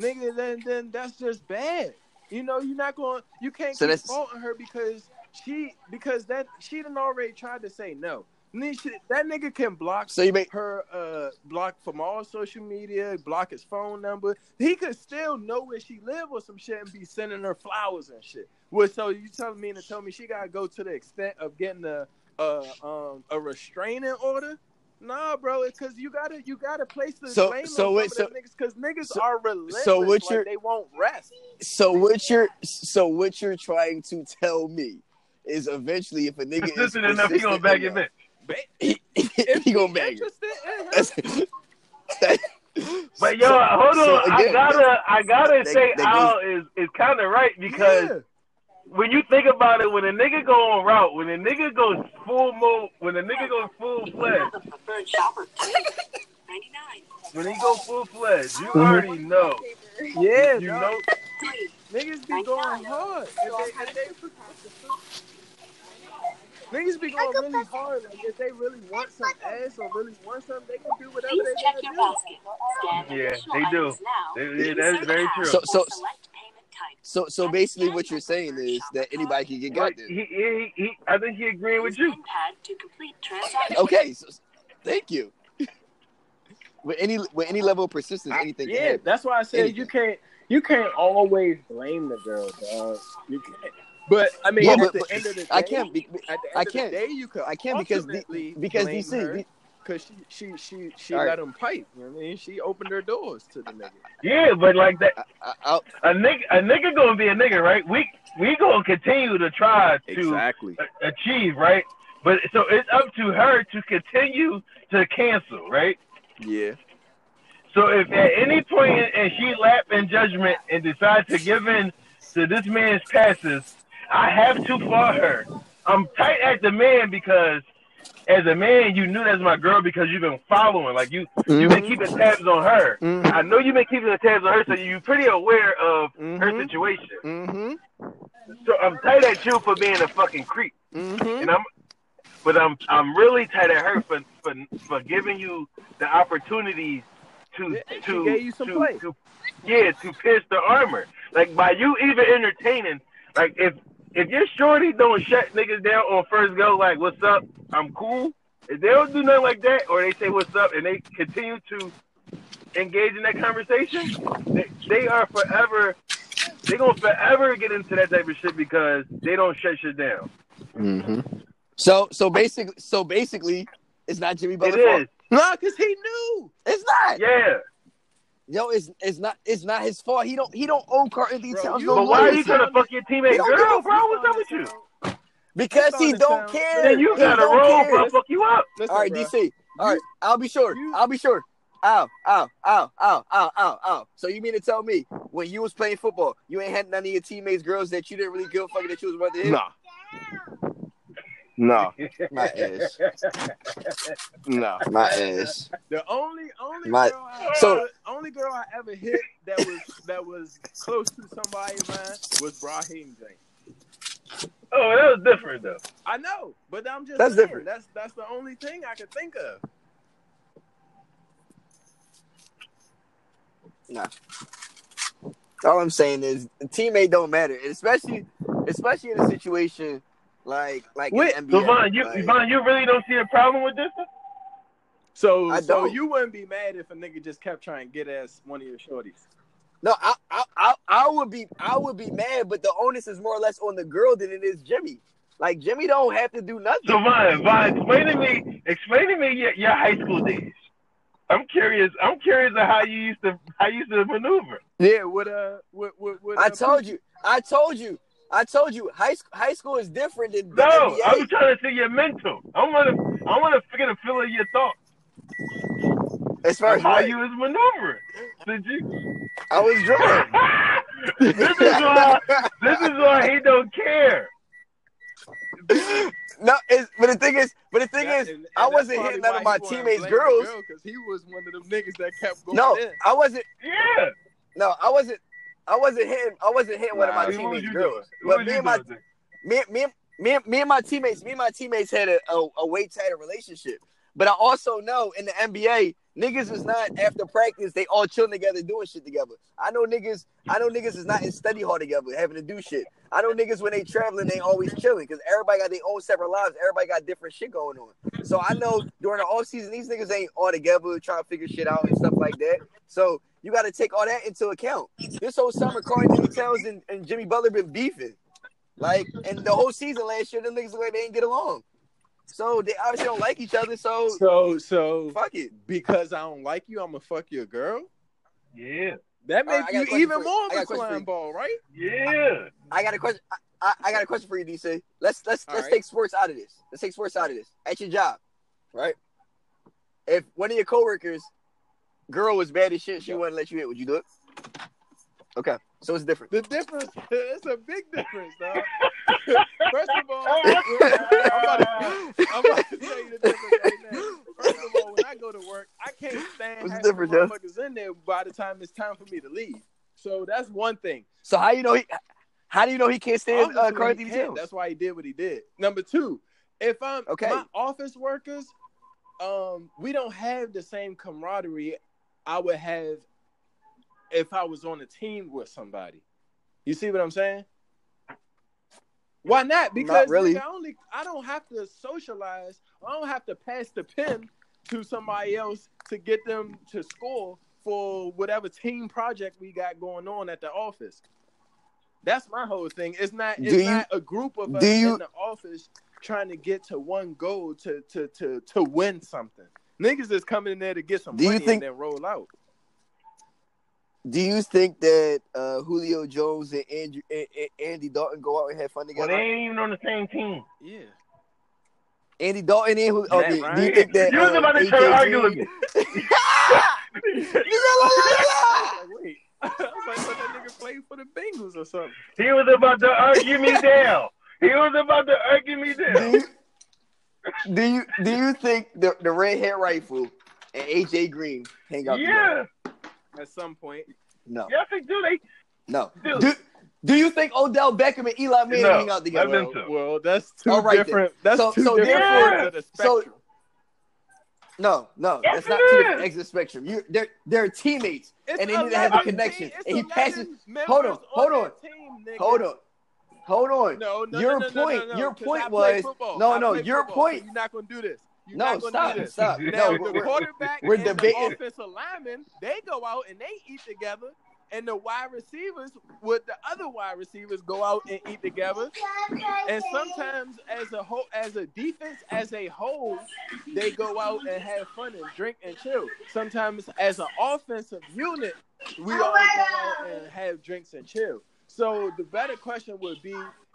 nigga, then then that's just bad. You know, you're not going. You can't So keep that's- faulting her because she because that she done already tried to say no. And then she- That nigga can block So you make her uh block from all social media, block his phone number. He could still know where she live or some shit and be sending her flowers and shit. Well, so you telling me to tell me she gotta go to the extent of getting a uh um a restraining order? Nah, bro, it's cause you gotta you gotta place the So- blame so on wait, some niggas because niggas so- are relentless. so what you're- they won't rest. so what you're so what you're trying to tell me is eventually if a nigga is Consistent enough, he gonna persistent back it enough, he, he gonna bag it. interested in her, That's- that- But yo, so- hold so on. I gotta, I gotta that- say, that Al is is kind of right because yeah. When you think about it, when a nigga go on route, when a nigga goes full mode, when a nigga goes full fledged, preferred shopper. 99. when he go full fledged, you Mm-hmm. already know. Yeah, You dog. know, Niggas be going hard. If they, if they, niggas be going really hard. Like if they really want some ass or really want something, they can do whatever Please they check gotta do. basket. Yeah, they do. They- yeah, that's very true. So- so- Select payment type. So so basically what you're saying is that anybody can get Right, got he, there. he, he, I think he agreeing with you. pin pad to complete transaction. Okay, so, thank you. With any with any level of persistence, anything can Yeah, happen. that's why I said Anything. you can't you can't always blame the girl, dog. You can't. But I mean, Yeah, at but- the but end of the day, I can't be, At the end I can't. the day, you could. I can't because the, because blame DC her because she she she she All right. let him pipe. You know what I mean? She opened her doors to the nigga. Yeah, but like that, I, I, a nigga, a nigga gonna be a nigga, right? We we gonna continue to try to Exactly. achieve, right? But so it's up to her to continue to cancel, right? Yeah. So if at any point and she lap in judgment and decide to give in to this man's passes, I have to fault her. I'm tight at the man because as a man, you knew that's my girl because you've been following. Like you, you've been keeping tabs on her. Mhm. I know you've been keeping the tabs on her, so you're pretty aware of her Mhm. situation. Mm-hmm. So I'm tight at you for being a fucking creep, Mm-hmm. and I'm, but I'm I'm really tight at her for for, for giving you the opportunities to Yeah, to gave you some to, play. to yeah to pierce the armor. Like by you even entertaining, like if if your shorty don't shut niggas down on first go, like what's up, I'm cool. If they don't do nothing like that, or they say what's up and they continue to engage in that conversation, they, they are forever. They gonna forever get into that type of shit because they don't shut shit down. Mm-hmm. so so basically so basically it's not Jimmy It Butler's fault. is, No, because he knew. It's not. yeah. Yo, it's it's not it's not his fault. He don't he don't owe Karl-Anthony Towns you- no But why are you gonna fuck your teammate girl, bro? What's up with you? because he don't on care. Then you gotta don't roll, bro. Fuck you up. Listen, All right, bro. DC. All right, I'll be sure. you- I'll be sure. Ow, ow, ow, ow, ow, ow, ow. So you mean to tell me when you was playing football, you ain't had none of your teammates girls that you didn't really give a fuck that you was running hit? Nah. No, My ass. no. My ass. The only only My- girl I so- ever, only girl I ever hit that was that was close to somebody man was Brahim James. Oh, that was different though. I know, but I'm just That's saying, different. That's that's the only thing I could think of. No. All I'm saying is teammate don't matter, and especially especially in a situation like like Wait, in NBA. Von, you like- Von, you really don't see a problem with this? So I so don't. you wouldn't be mad if a nigga just kept trying to get as one of your shorties. no, I, I I I would be I would be mad, but the onus is more or less on the girl than it is Jimmy. Like Jimmy don't have to do nothing. So Von, Von, explain to me, explain to me your, your high school days. I'm curious. I'm curious of how you used to how you used to maneuver. Yeah, what uh, with with, with I uh, told you. I told you. I told you. High school. High school is different than the No, NBA. I'm trying to see your mental. I want to I want to get a feel of your thoughts. as far as how what, you was maneuvering. Did you? I was drunk. this is why. This is why he don't care. no, it's, but the thing is, but the thing That- is, and- and I wasn't hitting none of my teammates' blame the girls. girl, Cause he was one of them niggas that kept going No, in. I wasn't. Yeah. No, I wasn't. I wasn't hitting. I wasn't hitting one of my Nah, what was teammates' girls. But me and my me, me, me, me and my teammates, me and my teammates had a, a, a way tighter relationship. But I also know in the NBA, Niggas is not after practice. They all chilling together, doing shit together. I know niggas. I know niggas is not in study hall together, having to do shit. I know niggas when they traveling, they always chilling because everybody got their own separate lives. Everybody got different shit going on. So I know during the off season, these niggas ain't all together trying to figure shit out and stuff like that. So you got to take all that into account. This whole summer, Karl Towns and, and Jimmy Butler been beefing, like, and the whole season last year, the niggas like they ain't get along. So they obviously don't like each other. So So so fuck it. because I don't like you, I'm gonna fuck your girl. Yeah. That makes I got a you even more I of got a a question slime ball, right? Yeah. I got a question. I, I, I got a question for you, DC. Let's let's All let's right. take sports out of this. Let's take sports out of this. At your job, right? If one of your coworkers, girl was bad as shit, she wouldn't let you hit. Would you do it? Okay, so it's different. The difference, it's a big difference, dog. First of all, I'm about, to, I'm about to tell you the difference right now. First of all, when I go to work, I can't stand What's the having the difference, Jeff? motherfuckers in there by the time it's time for me to leave. So that's one thing. So how you know he? How do you know he can't stand uh, Obviously, Karl he Anthony can't. That's why he did what he did. Number two, if I'm Okay. my office workers, um, we don't have the same camaraderie I would have if I was on a team with somebody. You see what I'm saying? Why not? Because really. I only I don't have to socialize. I don't have to pass the pen to somebody else to get them to score for whatever team project we got going on at the office. That's my whole thing. It's not it's you- not a group of us you- in the office trying to get to one goal to to to to win something. Niggas is coming in there to get some Do you money think- and then roll out. Do you think that uh, Julio Jones and Andrew, and, and Andy Dalton go out and have fun together? Well, they ain't even on the same team. Yeah. Andy Dalton and Julio. Matt Okay, do you think that You was uh, about to AJ try to argue with Green- me. I was like, wait. I was like, but that nigga played for the Bengals or something. He was about to argue me down. He was about to argue me do down. you do you do you think the the red hair rifle and AJ Green hang out together? Yeah. At some point. No, Yes, they do. They no. Dude. Do, do you think Odell Beckham and Eli Manning No, hang out together? Well, too. well, that's two All right then. different. That's So- two so different therefore- ends of the so- No, no, Yes, that's not it two is. different ends of the spectrum. You, they're they're teammates, It's and they need to have a connection. team- And he passes. Hold on, hold on. team. Hold on, hold on. No, no, Your no, no, point- no, no, your 'cause point was- no, no, your football, so point- you're not gonna do this. You're No, stop, stop. Now No, the we're- quarterback we're and debating- the offensive linemen, they go out and they eat together, and the wide receivers with the other wide receivers go out and eat together. And sometimes, as a whole, as a defense, as a whole, they go out and have fun and drink and chill. Sometimes, as an offensive unit, we all go out and have drinks and chill. So the better question would be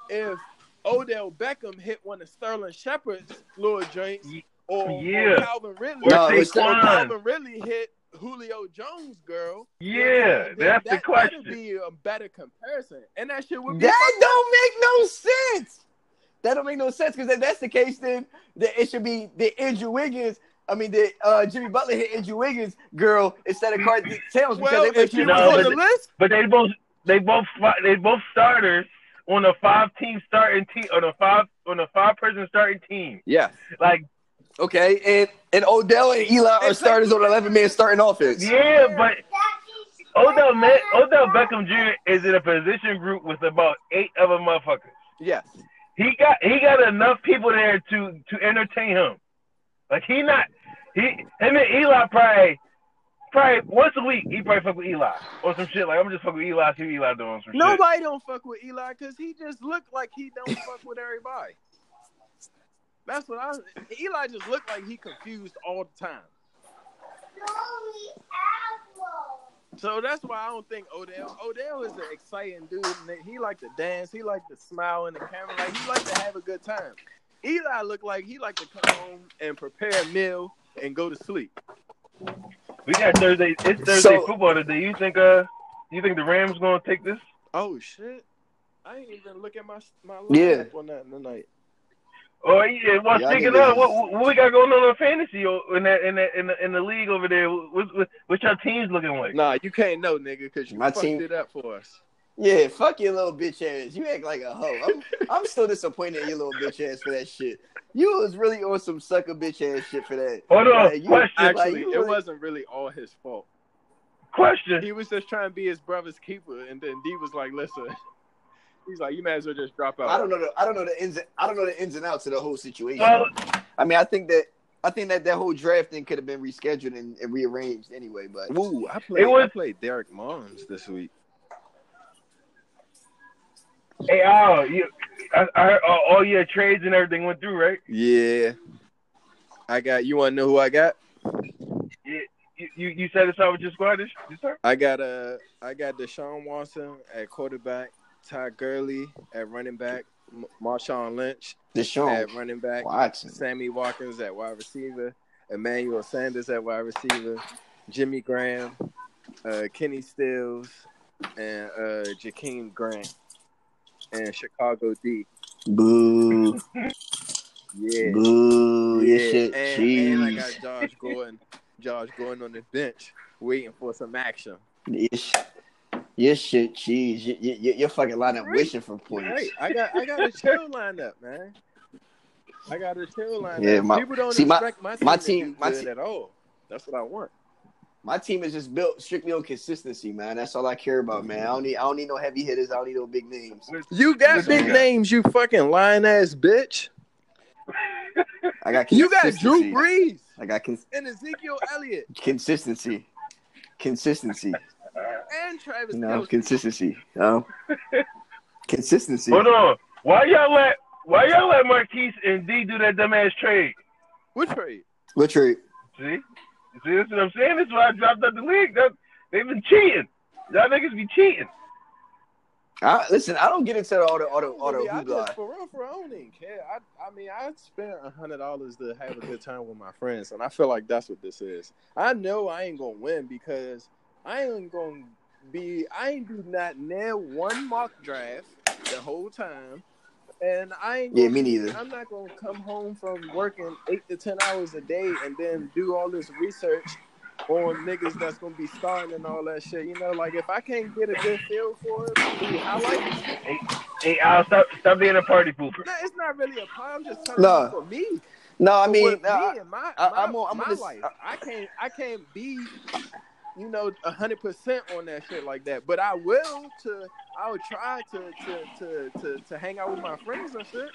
if Odell Beckham hit one of Sterling Shepard's little joints, or, or Yeah. Calvin Ridley, No, or Saquon. Calvin Ridley hit Julio Jones' girl. Yeah, then that's the question. That'd be a better comparison, and that shit would be. That don't make no sense. That don't make no sense because if that's the case, then the, it should be the Andrew Wiggins. I mean, the uh, Jimmy Butler hit Andrew Wiggins girl instead of Karl Towns because well, they if you you No, on but- the list, But they both they both they both starters on a five team starting team on a five on a five person starting team. Yeah. Like Okay, and and Odell and Eli are Exactly. starters on eleven man starting offense. yeah, but Odell Odell Beckham Jr. is in a position group with about eight other motherfuckers. Yes. He got he got enough people there to to entertain him. Like he not he him and Eli probably probably once a week he probably fuck with Eli or some shit like I'm just fuck with Eli see what Eli doing some shit. nobody don't fuck with Eli because he just look like he don't fuck with everybody. That's what I. Eli just looked like he confused all the time. So that's why I don't think Odell. Odell is an exciting dude. And he like to dance. He like to smile in the camera. Like he like to have a good time. Eli look like he like to come home and prepare a meal and go to sleep. We got Thursday. It's Thursday So- football today. You think uh, you think the Rams gonna take this? Oh shit! I ain't even look at my my Yeah. lineup on that tonight. Or yeah, well, Y'all speaking of, what, what what we got going on in fantasy o- in that in that in the, in the league over there? What, what, what your teams looking like? Nah, you can't know, nigga, because you My fucked team- it up for us. Yeah, fuck your little bitch ass. You act like a hoe. I'm, I'm still disappointed in your little bitch ass for that shit. You was really on some sucker bitch ass shit for that. Hold on, you- question. like, Actually, you it wasn't really all his fault. Question. He was just trying to be his brother's keeper, and then D was like, "Listen." He's like, "You may as well just drop out." I don't know the I don't know the ins I don't know the ins and outs of the whole situation. Well, I mean, I think that I think that that whole draft thing could have been rescheduled and, and rearranged anyway. But Ooh, I played. It was- I played Derek Mons this week. hey, Al, you, I, I heard all, all your trades and everything went through, right? Yeah, I got. You want to know who I got? Yeah, You, you, you satisfied with your squad this, this time? I got uh, I got Deshaun Watson at quarterback, Todd Gurley at running back, Marshawn Lynch Deshaun at running back, Watson. Sammy Watkins at wide receiver, Emmanuel Sanders at wide receiver, Jimmy Graham, uh, Kenny Stills, and uh, Jakeem Grant, and Chicago D. Boo. Yeah, Boo. Yeah. shit and, and I got. Josh Gordon, Josh Gordon on the bench waiting for some action. Shit, your shit cheese. You, you, you- you're fucking line up Right. wishing for points. Right, I got I got a chill lineup, man. I got a chill lineup. Yeah, my- People don't see, my- expect my team, my team- my good te- at all. That's what I want. My team is just built strictly on consistency, man. That's all I care about, man. I don't need I don't need no heavy hitters. I don't need no big names. You got Listen, big names, you fucking lying ass bitch. I got You got Drew. Brees I got cons- and Ezekiel Elliott consistency. Consistency. And Travis You know, Kelce. consistency. You know? consistency. Hold on. Why y'all let Why y'all let Marquise and D do that dumbass trade? What trade? What trade? See, see, that's what I'm saying. That's why I dropped out the league. That, they've been cheating. Y'all niggas be cheating. I, listen, I don't get into all the all the all the Really, I just, for real, for real, I don't even care. I, I mean, I spent a hundred dollars to have a good time with my friends, and I feel like that's what this is. I know I ain't gonna win because I ain't gonna be. I ain't do not near one mock draft the whole time, and I ain't. Yeah, me neither. I'm not gonna come home from working eight to ten hours a day and then do all this research on niggas that's gonna be starting and all that shit. You know, like if I can't get a good feel for it, through highlights. Hey, Al, stop, stop being a party pooper. No, it's not really a problem. I'm just telling No. you for me. No, I mean, what me and my, I- my, I'm on- I'm my this- life. I can't I can't be you know hundred percent on that shit like that. But I will to I will try to to, to, to, to hang out with my friends and shit.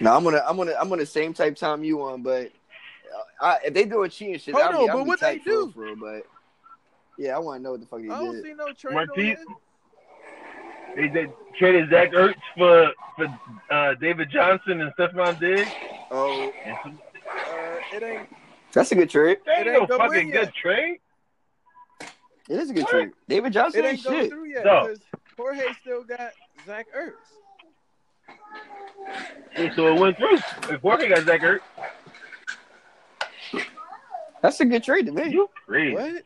no, I'm gonna I'm gonna I'm on the same type time you on, but uh, I, if they doing cheating shit, Hold I'll on, be, I'll but be what they tight for do? for real, but yeah, I want to know what the fuck they I don't did. see no trade Marquise- on They, they traded Zach Ertz for for uh, David Johnson and Stefon Diggs. Oh, And uh, it ain't. That's a good trade. that ain't It ain't no go fucking in yet. good trade. It is a good What? trade. David Johnson It ain't ain't go shit. through yet No. because Jorge still got Zach Ertz. Yeah, so it went through. If Jorge got Zach Ertz, That's a good trade to me. you crazy. What?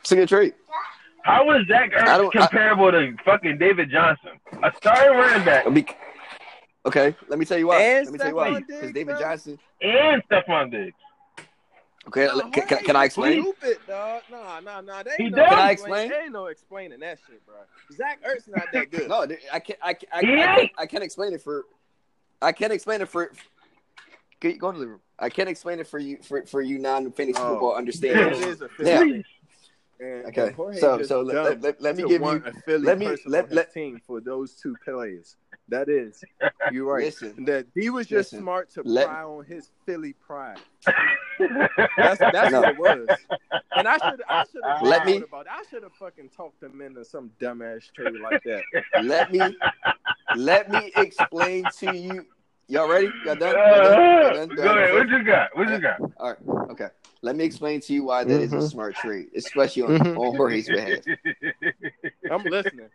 It's a good trade. How is Zach Ertz don't- I- comparable to fucking David Johnson? A starting running back It'll be- okay, let me tell you why. And let me tell you why. Because David bro. Johnson. and Stefon Diggs. Okay, Nah, can, can, can I explain? Stupid, dog. Nah, nah, nah. They He ain't does. no Can I explain- explain? There ain't no explaining that shit, bro. Zach Ertz not that good. No, dude, I can't. I, can't- I, He I. I can't explain it for. I can't explain it for. Go go to the room. I can't explain it for you for, for you non fantasy Oh. football It understanders. is a Yeah. Philly thing. And- Okay, and so- so let- let- let- let me give want you- a Philly let me- let- let- team for those two players. That is, you're right. Listen, That he was just Listen, smart to let- pry on his Philly pride. That's that's No. what it was. And I should I should have Let me- about. I should have fucking talked him into some dumbass trade like that. let me let me explain to you. Y'all ready? Y'all done? Y'all done? Y'all done? Go ahead. What you got? What you got? All right. Okay. Let me explain to you why that is a Mhm. smart trade, especially on, Mhm. on Jorge's behalf. I'm listening.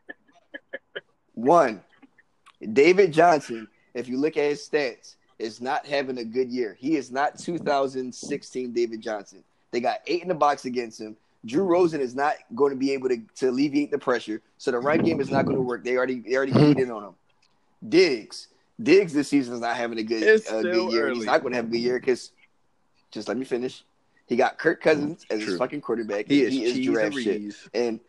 One, David Johnson, if you look at his stats, is not having a good year. He is not 2016 David Johnson. They got eight in the box against him. Drew Rosen is not going to be able to, to alleviate the pressure, so the run game is not going to work. They already they already mm-hmm. keyed in on him. Diggs, Diggs this season is not having a good a good year. early. He's not going to have a good year because just let me finish. He got Kirk Cousins mm, as his fucking quarterback. He and is, he is and shit. And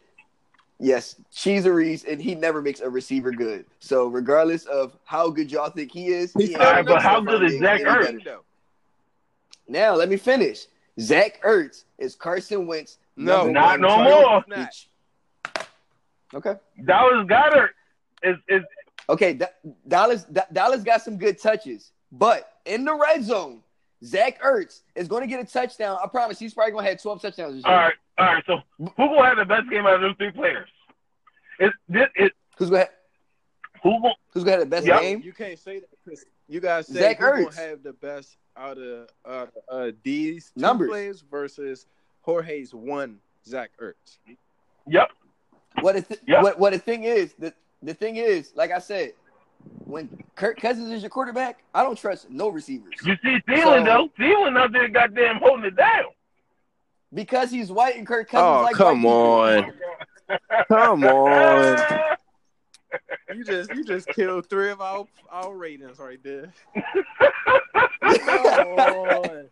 Yes, Cheeseries, and he never makes a receiver good. So regardless of how good y'all think he is, he He's ain't All gonna right, but how good is Zach. Ertz? though. Now let me finish. Zach Ertz is Carson Wentz. No, number Not no more. Not. Okay. Dallas Goedert is is Okay. Da- Dallas Da- Dallas got some good touches, but in the red zone, Zach Ertz is going to get a touchdown. I promise. He's probably going to have twelve touchdowns this year. all right. All right. So who gonna have the best game out of those three players? Is this it? Who's going to Who gonna? Who's going to have the best Yep. game? You can't say that because you guys say Zach who's gonna have the best out of uh, uh, these two Numbers. players versus Jorge's one Zach Ertz. Yep. What the th- Yeah. what what the thing is the the thing is like I said, when Kirk Cousins is your quarterback, I don't trust no receivers You see Thielen So- though. Thielen out there, goddamn, holding it down. Because he's white and Kirk Cousins. Oh like come white people. on, come on! You just you just killed three of our our ratings right there. Come on.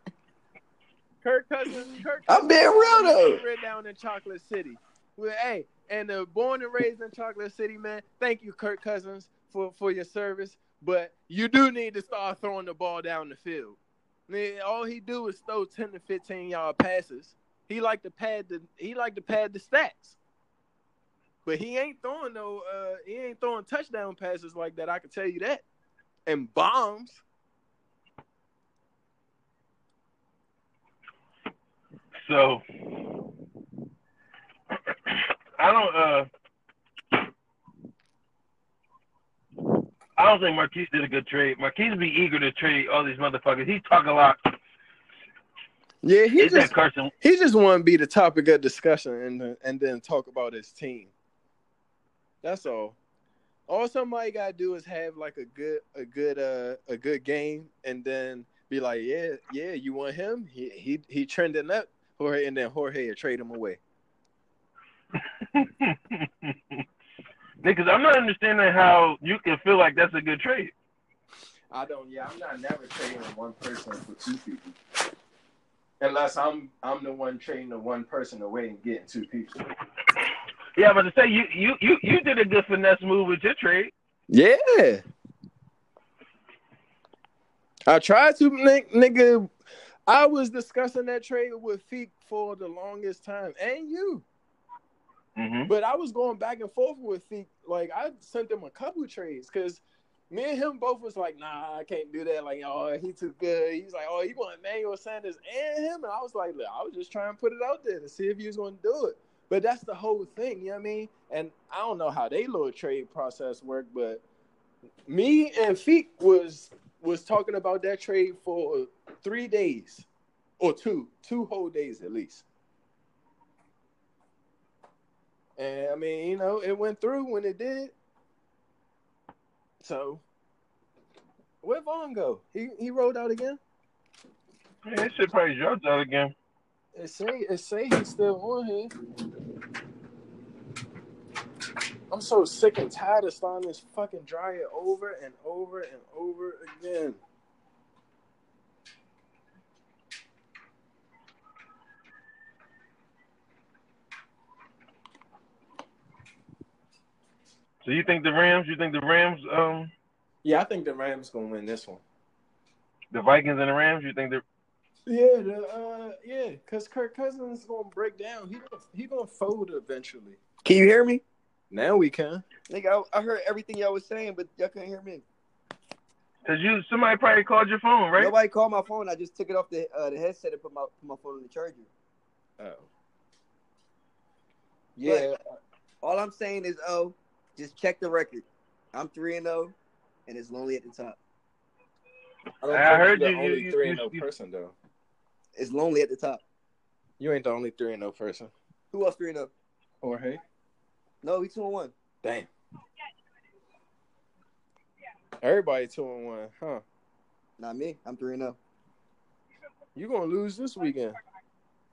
Kirk Cousins. Kirk Cousins I'm being real, though. Right down in Chocolate City. Well, hey, and uh, born and raised in Chocolate City, man. Thank you, Kirk Cousins, for for your service. But you do need to start throwing the ball down the field. Man, all he do is throw ten to fifteen yard passes. He like to pad the he like to pad the stats. But he ain't throwing no uh he ain't throwing touchdown passes like that, I can tell you that. And bombs. So I don't uh I don't think Marquise did a good trade. Marquise be eager to trade all these motherfuckers. He talk a lot. Yeah, he Is just Carson? he just want to be the topic of discussion and and then talk about his team. That's all. All somebody gotta do is have like a good a good uh a good game and then be like, yeah, yeah, you want him? He he he trending up, Jorge, and then Jorge will trade him away. Because I'm not understanding how you can feel like that's a good trade. I don't. Yeah, I'm not never trading one person for two people, unless I'm I'm the one trading the one person away and getting two people. Yeah, but to say you you you you did a good finesse move with your trade. Yeah. I tried to, nigga. I was discussing that trade with Feek for the longest time, and you. Mm-hmm. But I was going back and forth with Feek. Like I sent him a couple trades because me and him both was like, "Nah, I can't do that." Like, oh, he too good. He's like, "Oh, he want Emmanuel Sanders and him," and I was like, "Look, I was just trying to put it out there to see if he was going to do it." But that's the whole thing, you know what I mean? And I don't know how they little trade process work, but me and Feek was was talking about that trade for three days or two, two whole days at least. And I mean, you know, it went through when it did. So where Vaughn go? He he rolled out again. Yeah, that shit probably dropped out again. It say it say he's still on here. I'm so sick and tired of starting this fucking dryer over and over and over again. So you think the Rams? You think the Rams? Um, Yeah, I think the Rams gonna win this one. the Vikings and the Rams? You think they're? Yeah, the uh, yeah, because Kirk Cousins is gonna break down. He gonna, he gonna fold eventually. Can you hear me? Now we can. Nigga, I, I heard everything y'all was saying, but y'all couldn't hear me. Cause you somebody probably called your phone, right? Nobody called my phone. I just took it off the uh, the headset and put my put my phone on the charger. Oh. Yeah, All I'm saying is, oh, just check the record. I'm three and zero, and it's lonely at the top. don't I heard you're the you- only you- three and no you- person though. It's lonely at the top. You ain't the only three and no person. Who else three and zero? Jorge. No, we two and one. Damn. Everybody two and one, huh? Not me. I'm three and zero. You gonna lose this weekend?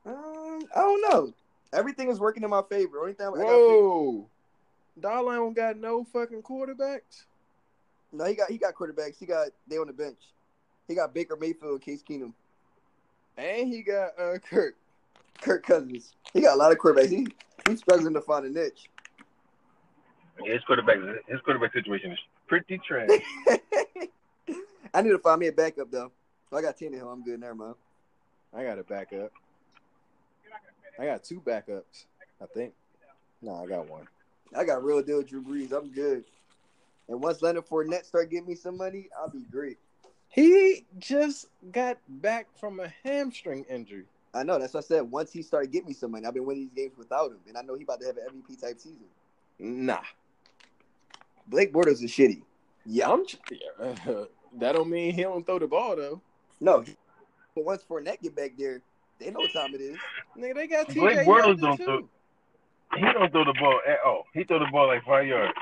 Um, I don't know. Everything is working in my favor. Only thing I got Whoa. Dollar don't got no fucking quarterbacks. no, he got he got quarterbacks. He got they on the bench. He got Baker Mayfield, Case Keenum, And he got uh Kirk. Kirk Cousins. He got a lot of quarterbacks. He he's struggling to find a niche. His quarterback, his quarterback situation is pretty trash. I need to find me a backup though. So I got Tannehill. I'm good. Never mind. I got a backup. I got two backups, I think. No, I got one. I got real deal Drew Brees. I'm good. And once Leonard Fournette start getting me some money, I'll be great. He just got back from a hamstring injury. I know. That's what I said. Once he started getting me some money, I've been winning these games without him, and I know he about to have an MVP type season. Nah, Blake Bortles is shitty. Yeah, I'm. that don't mean he don't throw the ball though. no. But once Fournette get back there, they know what time it is. Nigga, they got TJ Blake Bortles don't too. throw- He don't throw the ball at all. He throw the ball like five yards.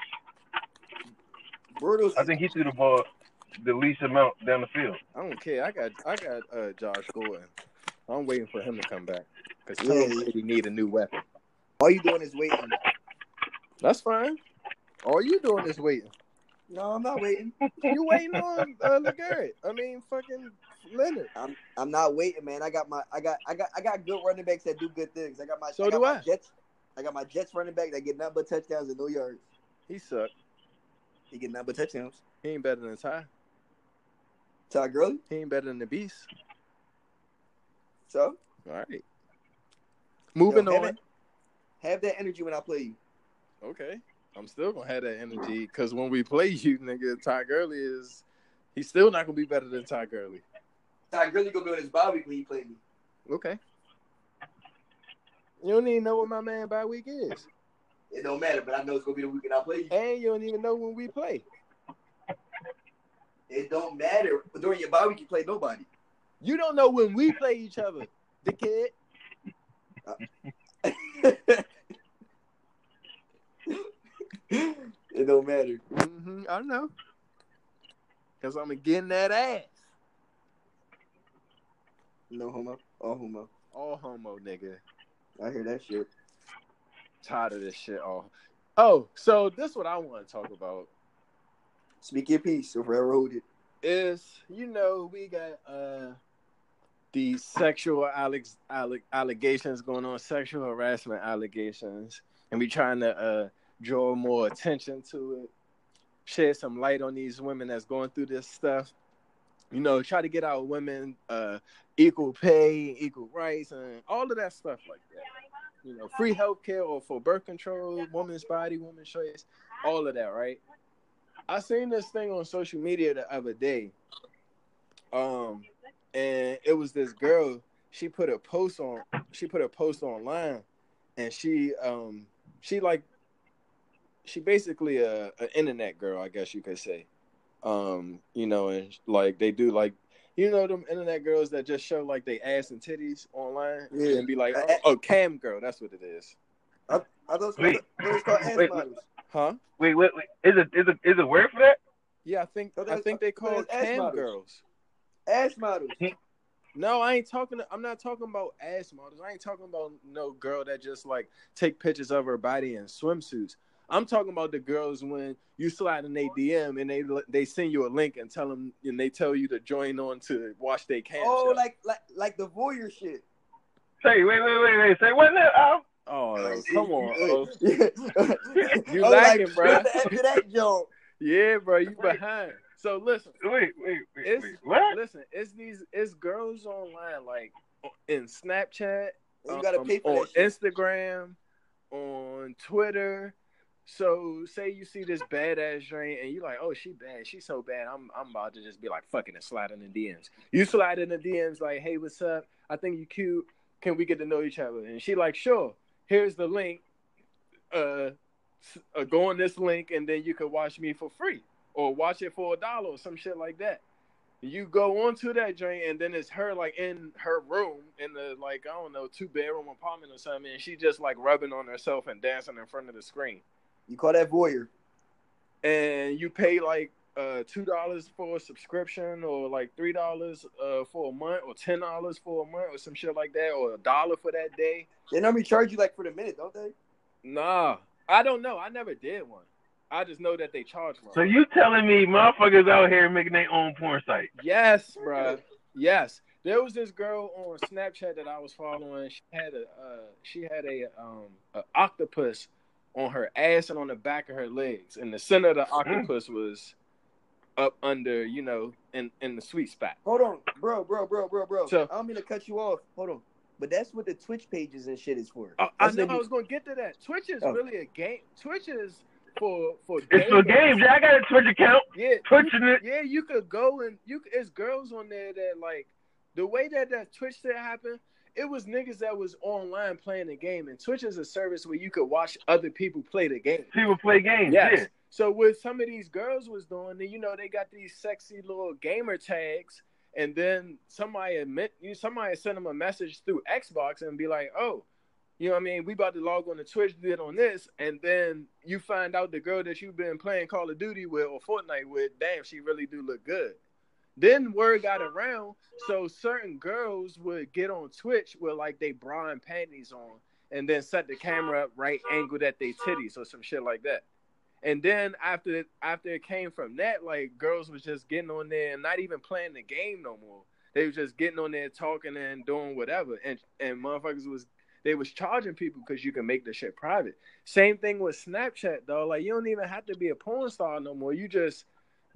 Bortles, I think he threw the ball the least amount down the field. I don't care. I got I got uh, Josh Gordon. I'm waiting for him to come back because Yeah. Tom Brady need a new weapon. all you doing is waiting. That's fine. All you doing is waiting. No, I'm not waiting. You waiting on uh, LeGarrette. I mean, fucking Leonard. I'm I'm not waiting, man. I got my I got I got I got good running backs that do good things. I got my So I got do my I. Jets. I got my Jets running back that get nothing but touchdowns and no yards. He sucked. He get nothing but touchdowns. He ain't better than Ty. Todd Gurley. He ain't better than the Beast. So All right. Moving Yo, have on. it- have that energy when I play you. Okay. I'm still gonna have that energy because when we play you, nigga, Ty Gurley is he's still not gonna be better than Ty Gurley. Ty Gurley gonna be on his bye week when he play me. Okay. You don't even know what my man bye week is. It don't matter, but I know it's gonna be the weekend I play you. And you don't even know when we play. It don't matter. During your bye week, you play nobody. You don't know when we play each other, dickhead. it don't matter. Mm-hmm, I know. Cause I'm getting that ass. No homo. All homo. All homo, nigga. I hear that shit. Tired of this shit. All. Oh, so this is what I want to talk about Speak your piece or hold it. is you know we got uh the sexual alex alle- allegations going on, sexual harassment allegations, and we trying to uh draw more attention to it, shed some light on these women that's going through this stuff. You know, try to get our women uh equal pay, equal rights, and all of that stuff like that. You know, free healthcare or for birth control, woman's body, woman's choice, all of that, right? I seen this thing on social media the other day. Um, and it was this girl. She put a post on. She put a post online, and she um she like she basically a, a internet girl, I guess you could say. Um, you know, and like they do like you know them internet girls that just show like they ass and titties online Yeah. and be like, oh, oh, cam girl, that's what it is, I thought it Wait. called, called ass Wait, models. huh? Wait, wait, wait. Is it is it is it word for that? Yeah, I think Oh, I think they call it cam models. girls. Ass models. No, I ain't talking. I'm not talking about ass models. I ain't talking about no girl that just like take pictures of her body in swimsuits. I'm talking about the girls when you slide in their DM and they they send you a link and tell them and they tell you to join on to watch their cam. Oh, show. like like like the voyeur shit. Say, wait, wait, wait, wait. Say what now? Al? oh, come on, oh. you You lagging, bro. After that joke, yeah, bro, you behind. So listen, Wait, wait, wait, it's wait. What? listen, it's these it's girls online like in Snapchat you gotta um, pay for on that shit. Instagram, on Twitter. So say you see this badass drain and you're like, oh, she bad, she's so bad. I'm I'm about to just be like fucking and slide in the DMs. You slide in the DMs like, hey, what's up? I think you cute. Can we get to know each other? And she like, sure. Here's the link. Uh, uh go on this link and then you can watch me for free or watch it for a dollar or some shit like that. You go onto that joint and then it's her like in her room in the like I don't know two bedroom apartment or something, and she just like rubbing on herself and dancing in front of the screen. You call that voyeur? And you pay like uh two dollars for a subscription or like three dollars uh for a month or ten dollars for a month or some shit like that or a dollar for that day. They normally charge you like for the minute, don't they? Nah, I don't know. I never did one. I just know that they charge one. So you telling me motherfuckers out here making their own porn site? Yes, bruh. Yes. There was this girl on Snapchat that I was following. She had a uh, she had a um a octopus on her ass and on the back of her legs, and the center of the octopus was up under, you know, in in the sweet spot. Hold on, bro, bro, bro, bro, bro. So- I don't mean to cut you off. Hold on, but that's what the Twitch pages and shit is for. Oh, I know what I was gonna get to that. Twitch is Oh. really a game. Twitch is for for It's for gamers. games. Yeah, I got a Twitch account. Yeah, Twitching it. yeah, you could go and you. It's girls on there that like the way that that Twitch shit happened. It was niggas that was online playing the game, and Twitch is a service where you could watch other people play the game. People play games. Yes. Yeah. So what some of these girls was doing, then, you know, they got these sexy little gamer tags, and then somebody admit you somebody sent them a message through Xbox and be like, oh, you know what I mean? We about to log on to Twitch, did on this, and then you find out the girl that you've been playing Call of Duty with or Fortnite with, damn, she really do look good. Then word got around, so certain girls would get on Twitch with like they bra and panties on, and then set the camera up right angled at their titties or some shit like that. And then after after it came from that, like girls was just getting on there and not even playing the game no more. They was just getting on there talking and doing whatever, and and motherfuckers was they was charging people because you can make the shit private. Same thing with Snapchat though. Like you don't even have to be a porn star no more. You just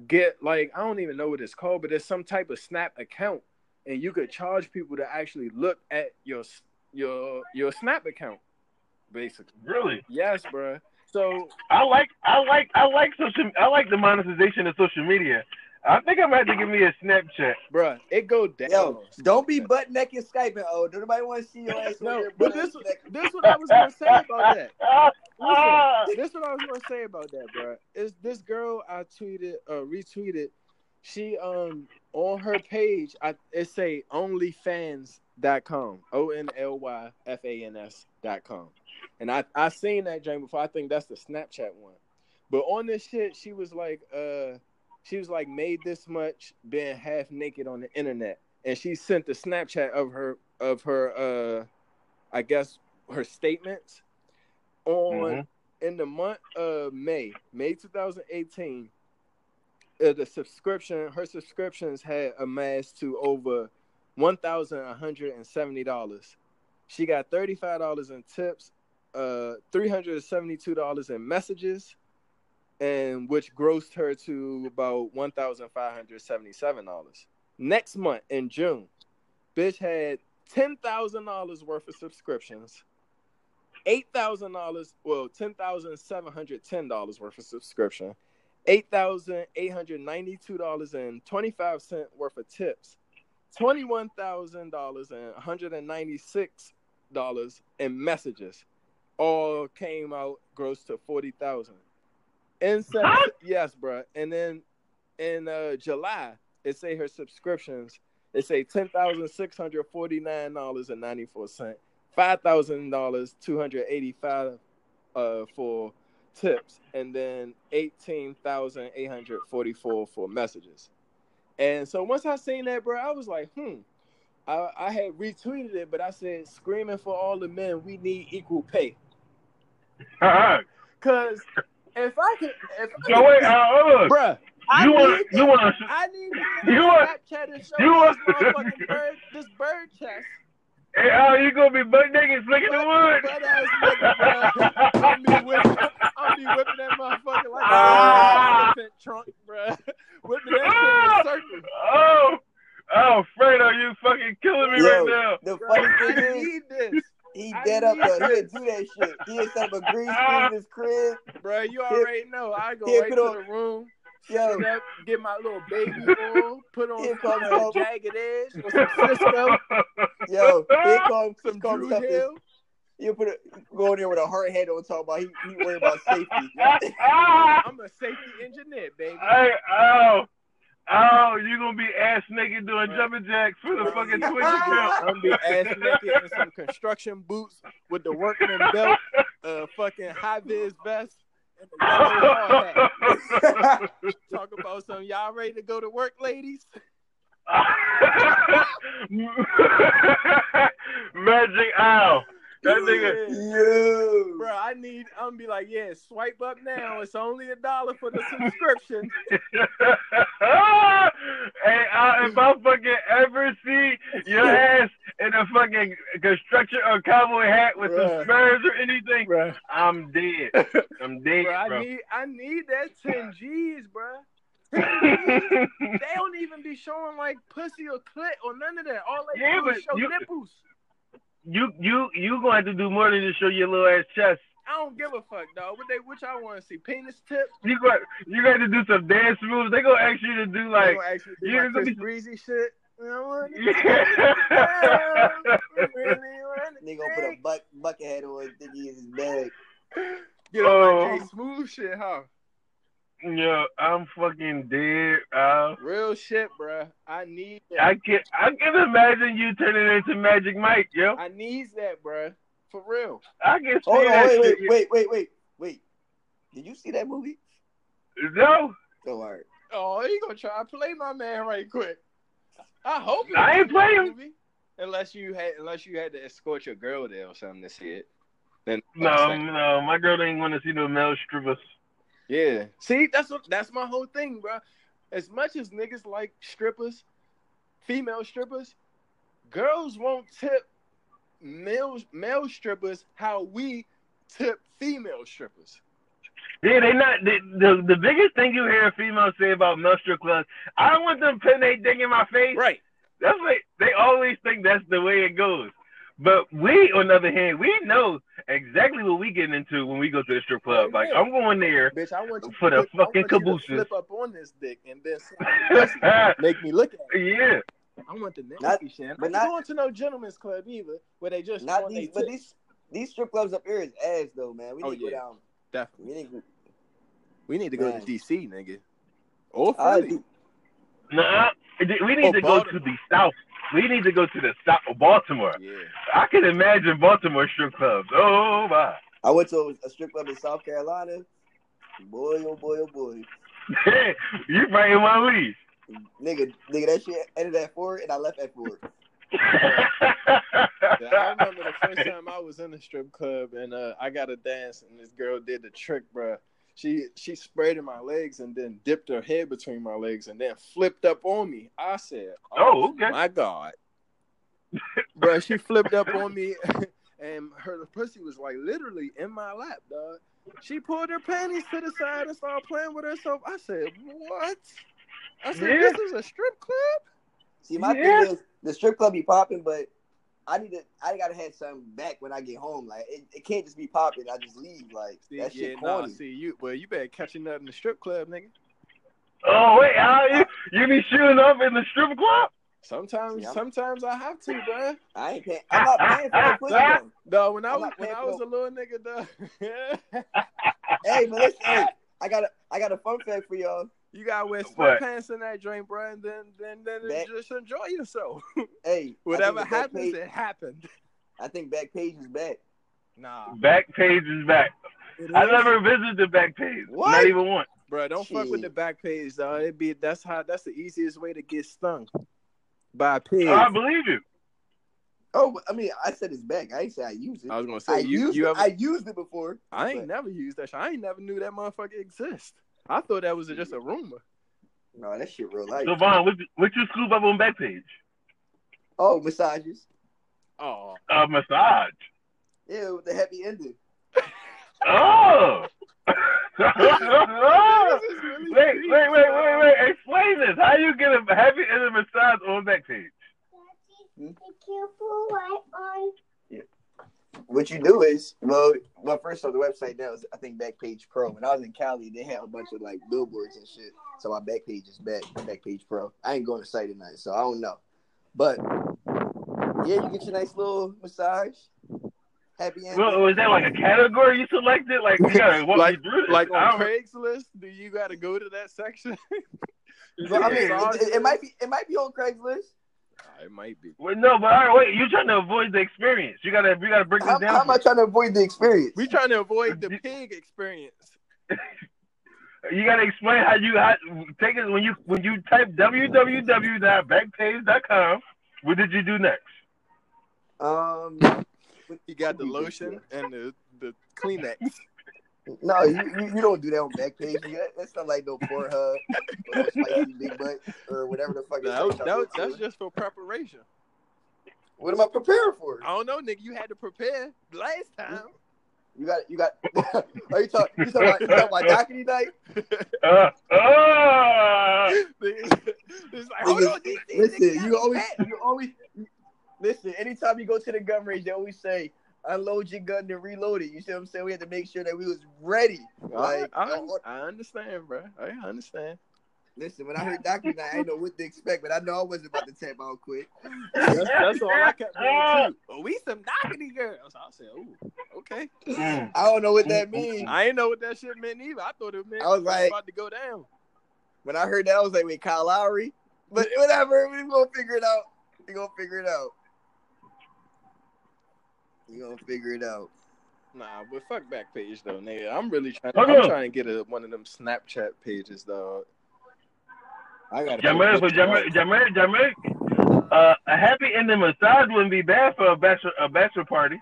get like I don't even know what it's called, but it's some type of Snap account, and you could charge people to actually look at your your your Snap account, basically. Really. Yes, bruh. So I like I like I like social I like the monetization of social media. I think I'm about to give me a Snapchat. Bruh, it go down. Yo, don't be butt naked skyping. Oh, don't nobody want to see your ass. no, there but this naked. this what I was gonna say about that. Listen, this what I was gonna say about that, bro. Is this girl I tweeted, uh, retweeted? She um on her page, I it say onlyfans.com, o n l y f a n s dot com, and I I seen that Jane before. I think that's the Snapchat one, but on this shit, she was like, uh, she was like made this much being half naked on the internet, and she sent the Snapchat of her of her uh, I guess her statements on Mhm. in the month of May, May 2018, uh, the subscription, her subscriptions had amassed to over one thousand one hundred and seventy dollars. She got thirty five dollars in tips, uh, three hundred and seventy two dollars in messages, and which grossed her to about one thousand five hundred seventy seven dollars. Next month in June, bitch had ten thousand dollars worth of subscriptions eight thousand dollars, well, ten thousand seven hundred ten dollars worth of subscription, eight thousand eight hundred ninety-two dollars and twenty-five cent worth of tips, twenty-one thousand dollars and one hundred and ninety-six dollars in messages, all came out gross to forty thousand. In Sep- Huh? yes, bruh. And then in uh, July, it say her subscriptions. It say ten thousand six hundred forty-nine dollars and ninety-four cent five thousand dollars, two hundred eighty-five uh, for tips, and then eighteen thousand eight hundred forty-four for messages. And so once I seen that, bro, I was like, hmm. I, I had retweeted it, but I said, "Screaming for all the men, we need equal pay." Cause if I could, if I so wait, uh, hold on. bruh, I You need want you want I need You to want- Snapchat and show you want- this motherfucking bird, this bird chest. Hey, oh, you gonna be butt naked flicking the wood? Nigga. I'm be whipping, I'm be whipping that motherfucker like Ah. a elephant trunk, bro. Whipping that shit in a circle. Oh, oh, Fredo, you fucking killing me Yo, right now. the funny I thing is, need this, he I dead up need. He'll this. do that shit. He'll set up a green screen in his crib. bro. You already know. I go right put to on- the room, Yo, sit up, get my little baby oil, put on Here some comes up. jagged edge with some Sisqó, yo, here comes some some comes Dru. Hill. You put a, go in there with a hard head on talking about he, he worried about safety. I'm a safety engineer, baby. Hey, oh, oh, you gonna be ass naked doing jumping jacks for the fucking Twitch account? I'm gonna be ass naked in some construction boots with the workman belt, uh, fucking high vis vest, and a yellow hard hat. Talk about some y'all ready to go to work, ladies? Magic Owl. That nigga. Yo, Bro, I I need. I'm gonna be like, yeah, swipe up now. It's only a dollar for the subscription. hey, uh, if I fucking ever see your ass in a fucking construction or cowboy hat with Bruh. some spurs or anything, Bruh. I'm dead. I'm dead, Bro, I bro. need I need that 10 G's, bro. They don't even be showing like pussy or clit or none of that. All they Yeah, do is but show you- nipples. You you you going to have to do more than just show your little ass chest. I don't give a fuck, dog. What they what y'all want to see? Penis tip? You got you got to do some dance moves. They gonna ask you to do They like gonna actually you're my gonna Chris Breezy shit. You know what? yeah. Really wanna Nigga gonna put a buck, bucket head on, think he is his bag. Get on my Oh. J Smooth shit, huh? Yo, I'm fucking dead. Uh, Real shit, bruh. I need that. I can I can imagine you turning into Magic Mike, yo. I need that, bruh. For real. I can see Hold on, that wait, wait, shit. wait, wait, wait, wait. Did you see that movie? No, Don't worry. Oh, he gonna try to play my man right quick. I hope it I ain't was a playing. movie. Unless you had, unless you had to escort your girl there or something to see it. Then no, no. My girl ain't want to see no male strippers. Yeah. See, that's what that's my whole thing, bro. As much as niggas like strippers, female strippers, girls won't tip male male strippers how we tip female strippers. Yeah, they not the, the the biggest thing you hear females say about male strip clubs. I don't want them putting their thing in my face. Right. That's like they always think that's the way it goes. But we, on the other hand, we know exactly what we getting into when we go to the strip club. Like I'm going there. Bitch, I want you For the flip, fucking caboose. want you to cabooses. flip up on this dick and then make me look at it. yeah. I want the Not- nasty shit. But not not- going to no gentlemen's club either, where they just Not these, but these these strip clubs up here is ass though, man. We Oh, need to yeah. go down. Definitely. We need to, We need to go to DC, nigga. Or I Philly. Nah, we need Oh, to go to the south. We need to go to the stop of Baltimore. Yeah. I can imagine Baltimore strip clubs. Oh my. I went to a, a strip club in South Carolina. Boy, oh boy, oh boy, you right in my league. nigga, nigga, that shit ended at four, and I left at four. Yeah, I remember the first time I was in a strip club and uh, I got a dance and this girl did the trick, bruh. She she sprayed in my legs and then dipped her head between my legs and then flipped up on me. I said, Oh, oh okay. my God. bruh, she flipped up on me and her pussy was like literally in my lap, dog. She pulled her panties to the side and started playing with herself. I said, What? I said, Yeah. This is a strip club? See, my Yeah. thing is the strip club be popping, but I need to. I gotta have something back when I get home. Like it, it can't just be popping. I just leave. Like See, that yeah, shit nah, corny. see you well, you better catch a nut in the strip club, nigga. oh wait, how you you be shooting up in the strip club? Sometimes, See, sometimes I have to, bruh. I ain't paying. I'm not paying for the pussy though. No, when I I'm was when I was a little nigga, dog. Hey, but listen, hey, I got a I got a fun fact for y'all. You gotta wear What? sweatpants in that joint, bro, and then then then That- just enjoy yourself. Hey, Whatever I think the back happens, page, it happened. I think back page is back. Nah, Back page is back. I never visited the back page. What? Not even once. bro. Don't fuck with the back page, dog. It be that's how that's the easiest way to get stung by a pig. I believe you. Oh, I mean, I said it's back. I ain't say I use it. I was gonna I say you used you it. ever I used it before. I ain't but- never used that shit. I ain't never knew that motherfucker exist. I thought that was just a rumor. No, that shit real life. So Vaughn, what what you scoop up on back page? Oh, massages. Oh, A massage. Yeah, with the happy ending. Oh. Really wait, deep, wait, wait, wait, wait. Explain this. How you get a happy ending massage on back page? What you do is, well, well, first on the website now is I think Backpage Pro. When I was in Cali, they had a bunch of like billboards and shit. So my Backpage is back, Backpage Pro. I ain't going to site tonight, so I don't know. But yeah, you get your nice little massage. Happy ending. Well, was that like a category you selected? Like you gotta walk like through this. like on Craigslist, do you got to go to that section? Well, I mean, it, it- it might be it might be on Craigslist. It might be. Well, no, but all right, wait. You're trying to avoid the experience. You gotta, you gotta break this How, down. how am I trying to avoid the experience? We trying to avoid the pig experience. You gotta explain how you how, take it when you when you type www.backpage.com. What did you do next? Um, You got the lotion and the the Kleenex. No, you, you, you don't do that on Backpage. That, that's not like no Pornhub or no spicy big butt or whatever the fuck. That, was- that was- that's just for preparation. what am I preparing for? I don't know, nigga. You had to prepare last time. You got you got. are you talking? You talking about, you talking about Dockety night? Uh, uh, it's like, hold on, these- these Listen, you always you always listen. Anytime you go to the gun range, they always say unload your gun and reload it. You see what I'm saying? We had to make sure that we was ready. Like, I, I, uh, I understand, bro. I understand. listen, when I heard Dockety night, I didn't know what to expect, but I know I wasn't about to tap out quick. That's, that's all I kept doing too. Oh, we some knockety girls. I said, "Ooh, okay." I don't know what that means. I didn't know what that shit meant either. I thought it meant I was it like- about to go down. When I heard that, I was like, wait, Kyle Lowry? But whatever, we gonna figure it out. We gonna figure it out. We gonna figure it out. Nah, but fuck back page though, nigga. I'm really trying. To, I'm trying to get a, one of them Snapchat pages, dog. I got Jamaica, for Jamaica, Jamaica, Jamaica. Uh, a happy ending massage wouldn't be bad for a bachelor, a bachelor party.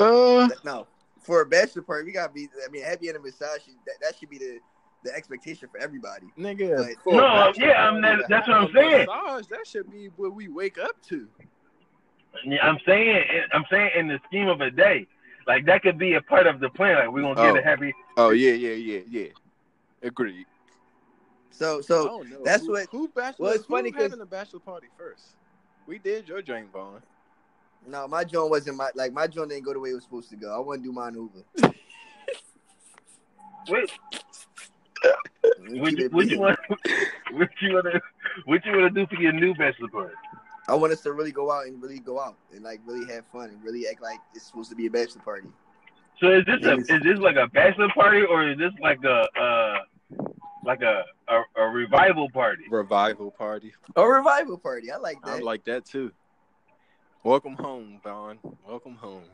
Uh, No, for a bachelor party, we gotta be. I mean, happy ending massage. That, that should be the the expectation for everybody. nigga. But- No, yeah, I'm- that- that's what I'm saying. Massage, that should be what we wake up to. Yeah, I'm saying, I'm saying, in the scheme of a day, like that could be a part of the plan. Like we're gonna get Oh. a happy. Oh yeah, yeah, yeah, yeah. Agreed. So so that's who, what- Who bachelor? well, it's who funny 'cause- having a bachelor party first. We did your joint, Vaughn. no, my joint wasn't my like my joint didn't go the way it was supposed to go. I want to do mine over. Wait, We what keep you, what you want? What you wanna? What you wanna do for your new bachelor party? I want us to really go out and really go out and like really have fun and really act like it's supposed to be a bachelor party. So is this a is this like a bachelor party or is this like a uh like a a, a revival party? Revival party. A revival party. I like that. I like that too. Welcome home, Vaughn. Welcome home.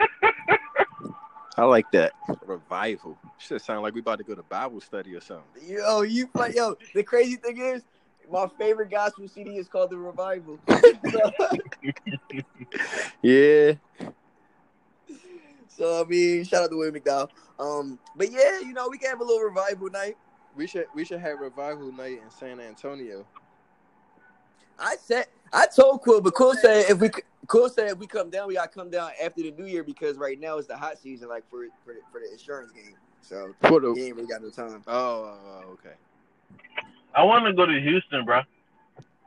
I like that revival. Should sound like we about to go to Bible study or something. Yo, you like yo. The crazy thing is, my favorite gospel CD is called The Revival. Yeah, so I mean, shout out to William McDowell. Um, but yeah, you know, we can have a little revival night. we should we should have revival night in San Antonio. I said, I told Quill, but Quill said if we Quill said if we come down, we gotta come down after the New Year because right now it's the hot season, like for for the, for the insurance game. So For we the ain't really got no time. oh, oh, oh, okay. I want to go to Houston, bro.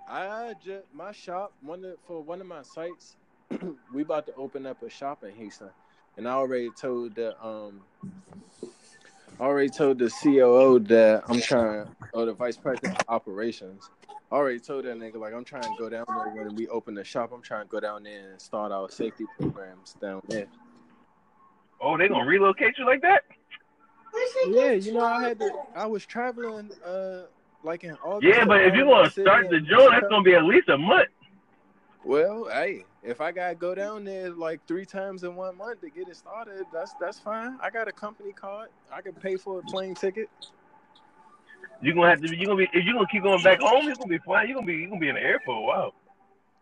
I just my shop one of, for one of my sites. we about to open up a shop in Houston, and I already told the um, I already told the COO that I'm trying, or the vice president of operations. I already told that nigga like I'm trying to go down there when we open the shop. I'm trying to go down there and start our safety programs down there. Oh, they gonna relocate you like that? Yeah, you know I had to. I was traveling uh like in August. Yeah, but if you want to start the joint, that's gonna be at least a month. Well, hey, if I gotta go down there like three times in one month to get it started, that's that's fine. I got a company card. I can pay for a plane ticket. You're gonna have to. Be You gonna be if you gonna keep going back home. You gonna be flying. You gonna be you gonna be in the air for a while.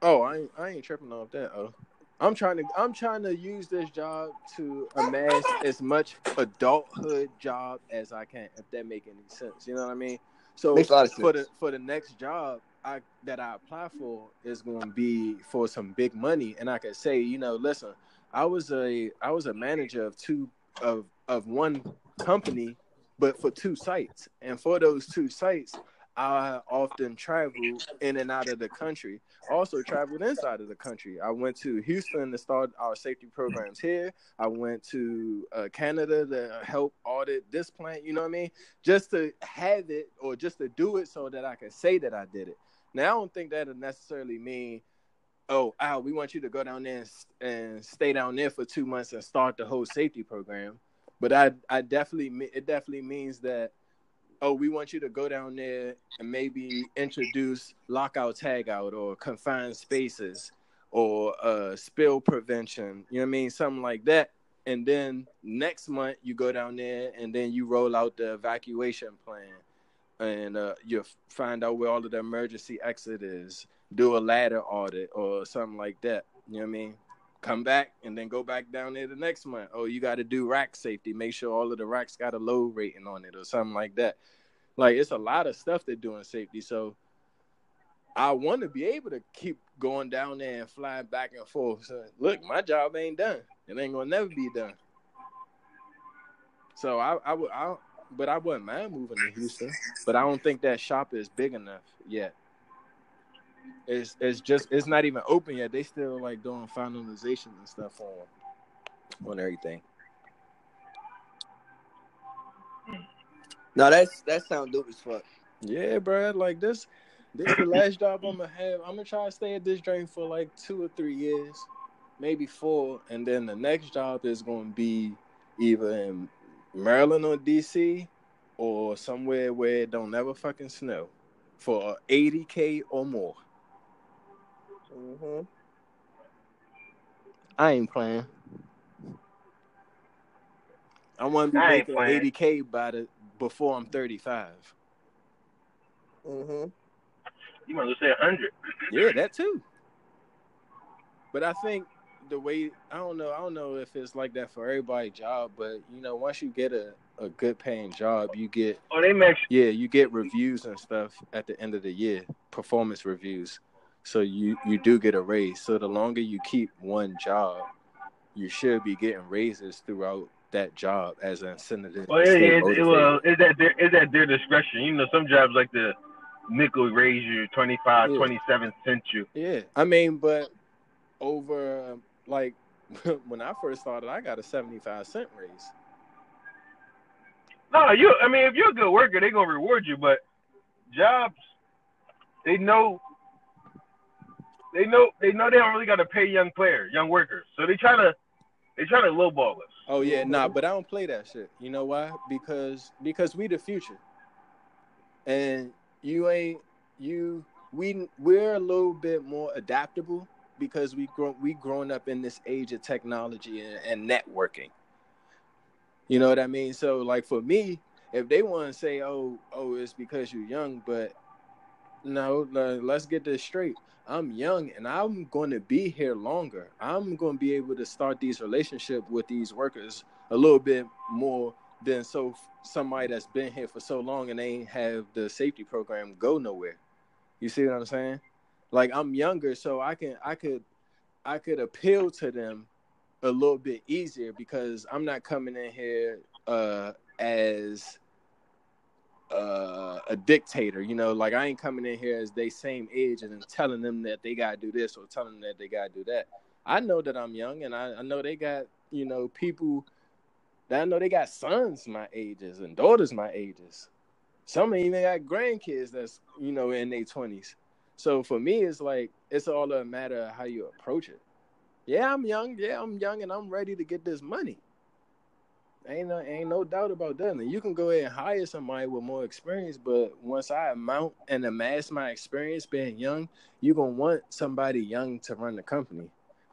Oh, I ain't, I ain't tripping off that. Oh, I'm trying to I'm trying to use this job to amass as much adulthood job as I can. If that make any sense, you know what I mean. So Makes a lot of for the for the next job I that I apply for is going to be for some big money, and I can say, you know, listen, I was a I was a manager of two of of one company, but for two sites, and for those two sites, I often travel in and out of the country. Also traveled inside of the country. I went to Houston to start our safety programs here. I went to uh, Canada to help audit this plant. You know what I mean? Just to have it or just to do it so that I can say that I did it. Now I don't think that'll necessarily mean, oh, Al, we want you to go down there and, and stay down there for two months and start the whole safety program. But I, I definitely, it definitely means that oh, we want you to go down there and maybe introduce lockout tagout or confined spaces or uh, spill prevention, you know what I mean? Something like that. And then next month you go down there and then you roll out the evacuation plan and uh, you find out where all of the emergency exit is, do a ladder audit or something like that. You know what I mean? Come back and then go back down there the next month. Oh, you got to do rack safety. Make sure all of the racks got a low rating on it or something like that. Like it's a lot of stuff they do in safety. So I want to be able to keep going down there and flying back and forth. So, look, my job ain't done. It ain't gonna never be done. So I, I would, I, but I wouldn't mind moving to Houston. But I don't think that shop is big enough yet. It's, it's just, it's not even open yet. They still like doing finalization and stuff on, on everything. No, that's that sound dope as fuck. Yeah, bro. Like this, this the last job I'm gonna have. I'm gonna try to stay at this joint for like two or three years, maybe four, and then the next job is gonna be either in Maryland or DC or somewhere where it don't never fucking snow for 80k or more. Mm-hmm. I ain't playing. I want to be making 80k by the before I'm 35. Mm-hmm. You might as well say hundred. Yeah, that too. But I think the way I don't know, I don't know if it's like that for everybody job, but you know, once you get a, a good paying job, you get Oh, they make yeah, you get reviews and stuff at the end of the year, performance reviews. So you you do get a raise. So the longer you keep one job, you should be getting raises throughout that job as an incentive. Well, to it, it, it, well, it's at their it's at their discretion. You know, some jobs like the nickel raise you 25, Yeah. 27 cent you. Yeah, I mean, but over like when I first started, I got a seventy-five cent raise. No, you. I mean, if you're a good worker, they're gonna reward you. But jobs, they know, they know, they know they don't really got to pay young players, young workers. So they try to, they try to lowball us. Oh yeah, nah, but I don't play that shit. You know why? Because because we the future, and you ain't you we we're a little bit more adaptable because we grow we growing up in this age of technology and, and networking. You know what I mean? So like for me, if they want to say, "Oh, oh, it's because you're young," but no, no, let's get this straight. I'm young and I'm going to be here longer. I'm going to be able to start these relationships with these workers a little bit more than so somebody that's been here for so long and they ain't have the safety program go nowhere. You see what I'm saying? Like I'm younger, so I can I could I could appeal to them a little bit easier because I'm not coming in here uh as uh, a dictator, you know, like I ain't coming in here as they same age and telling them that they gotta do this or telling them that they gotta do that. I know that I'm young and I, I know they got, you know, people that I know they got sons my ages and daughters my ages. Some even got grandkids that's, you know, in their twenties. So for me it's like it's all a matter of how you approach it. Yeah, I'm young, yeah, I'm young and I'm ready to get this money. Ain't no, ain't no doubt about that. And you can go ahead and hire somebody with more experience, but once I amount and amass my experience being young, you're gonna want somebody young to run the company.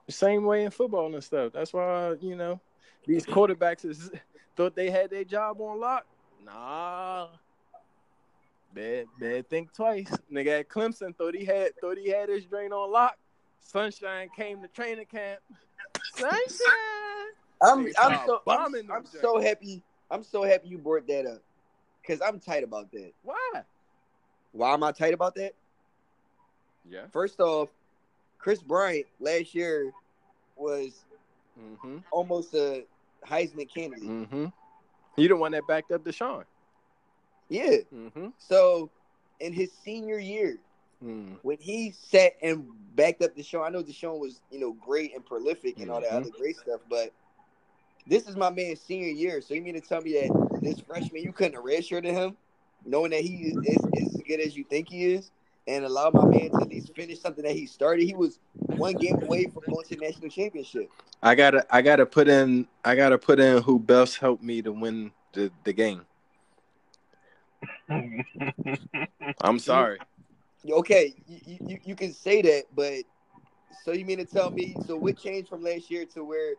The same way in football and stuff. That's why you know these quarterbacks is, thought they had their job on lock. Nah, bad, bad. Think twice. Nigga at Clemson thought he had thought he had his drain on lock. Sunshine came to training camp. Sunshine. I'm I'm so I'm, I'm so happy. I'm so happy you brought that up. Cause I'm tight about that. Why? Why am I tight about that? Yeah. First off, Chris Bryant last year was Mm-hmm. almost a Heisman candidate. Mm-hmm. You the one that backed up Deshaun. Yeah. Mm-hmm. So in his senior year, Mm. when he sat and backed up Deshaun, I know Deshaun was, you know, great and prolific and all that Mhm. other great stuff, but this is my man's senior year. So you mean to tell me that this freshman you couldn't have redshirted him, knowing that he is, is, is as good as you think he is, and allow my man to at least finish something that he started? He was one game away from going to the national championship. I gotta, I gotta put in, I gotta put in who best helped me to win the, the game. I'm sorry. Okay, you, you, you can say that, but so you mean to tell me? So what changed from last year to where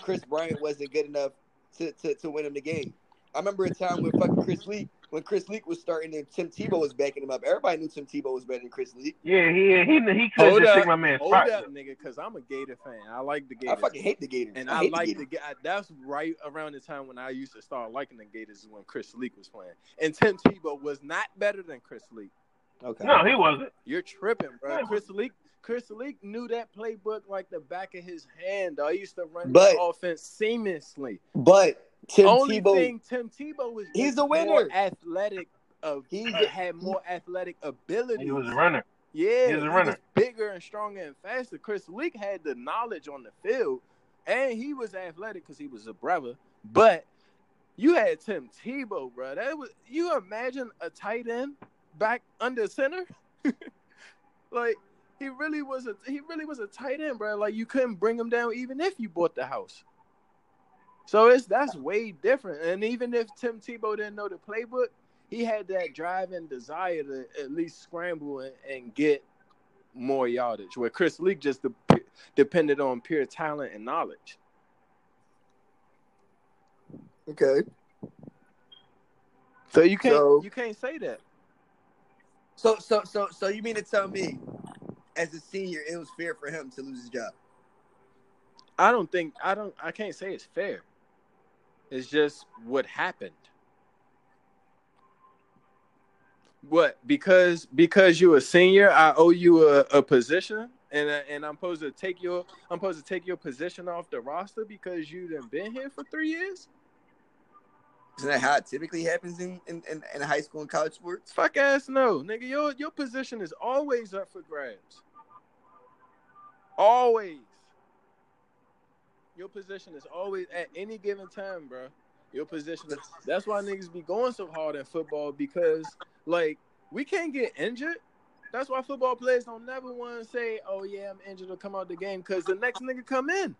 Chris Bryant wasn't good enough to, to, to win him the game? I remember a time when fucking Chris Lee when Chris Leak was starting and Tim Tebow was backing him up. Everybody knew Tim Tebow was better than Chris Leak. Yeah, he he he could Hold just up, take my man. hold spot. up, nigga, because I'm a Gator fan. I like the Gator. I fucking hate the Gators. And I, I, like the the Gators. Ga- that's right around the time when I used to start liking the Gators is when Chris Leak was playing. And Tim Tebow was not better than Chris Leak. Okay. No, he wasn't. You're tripping, bro. Chris Leak Chris Leak knew that playbook like the back of his hand. I used to run But- the offense seamlessly. But Tim Only Tebow, thing Tim Tebow was He's a winner. more athletic of uh, he had more athletic ability. He was a runner. Yeah, He was a he runner. bigger and stronger and faster. Chris Leak had the knowledge on the field, and he was athletic because he was a brother. But you had Tim Tebow, bro. That was you imagine a tight end back under center, like he really was a he really was a tight end, bro. Like you couldn't bring him down even if you bought the house. So it's that's way different. And even if Tim Tebow didn't know the playbook, he had that drive and desire to at least scramble and, and get more yardage. Where Chris Leak just de- depended on pure talent and knowledge. okay. So you can't So- you can't say that. So so so so you mean to tell me, as a senior, it was fair for him to lose his job? I don't think I don't I can't say it's fair. It's just what happened. What? Because because you're a senior, I owe you a, a position, and and I'm supposed to take your I'm supposed to take your position off the roster because you've been here for three years. Isn't that how it typically happens in, in, in, in high school and college sports? Fuck ass no, nigga. Your your position is always up for grabs. Always. Your position is always at any given time, bro. Your position. Is, that's why niggas be going so hard in football because, like, we can't get injured. That's why football players don't never want to say, "Oh yeah, I'm injured" or come out the game because the next nigga come in.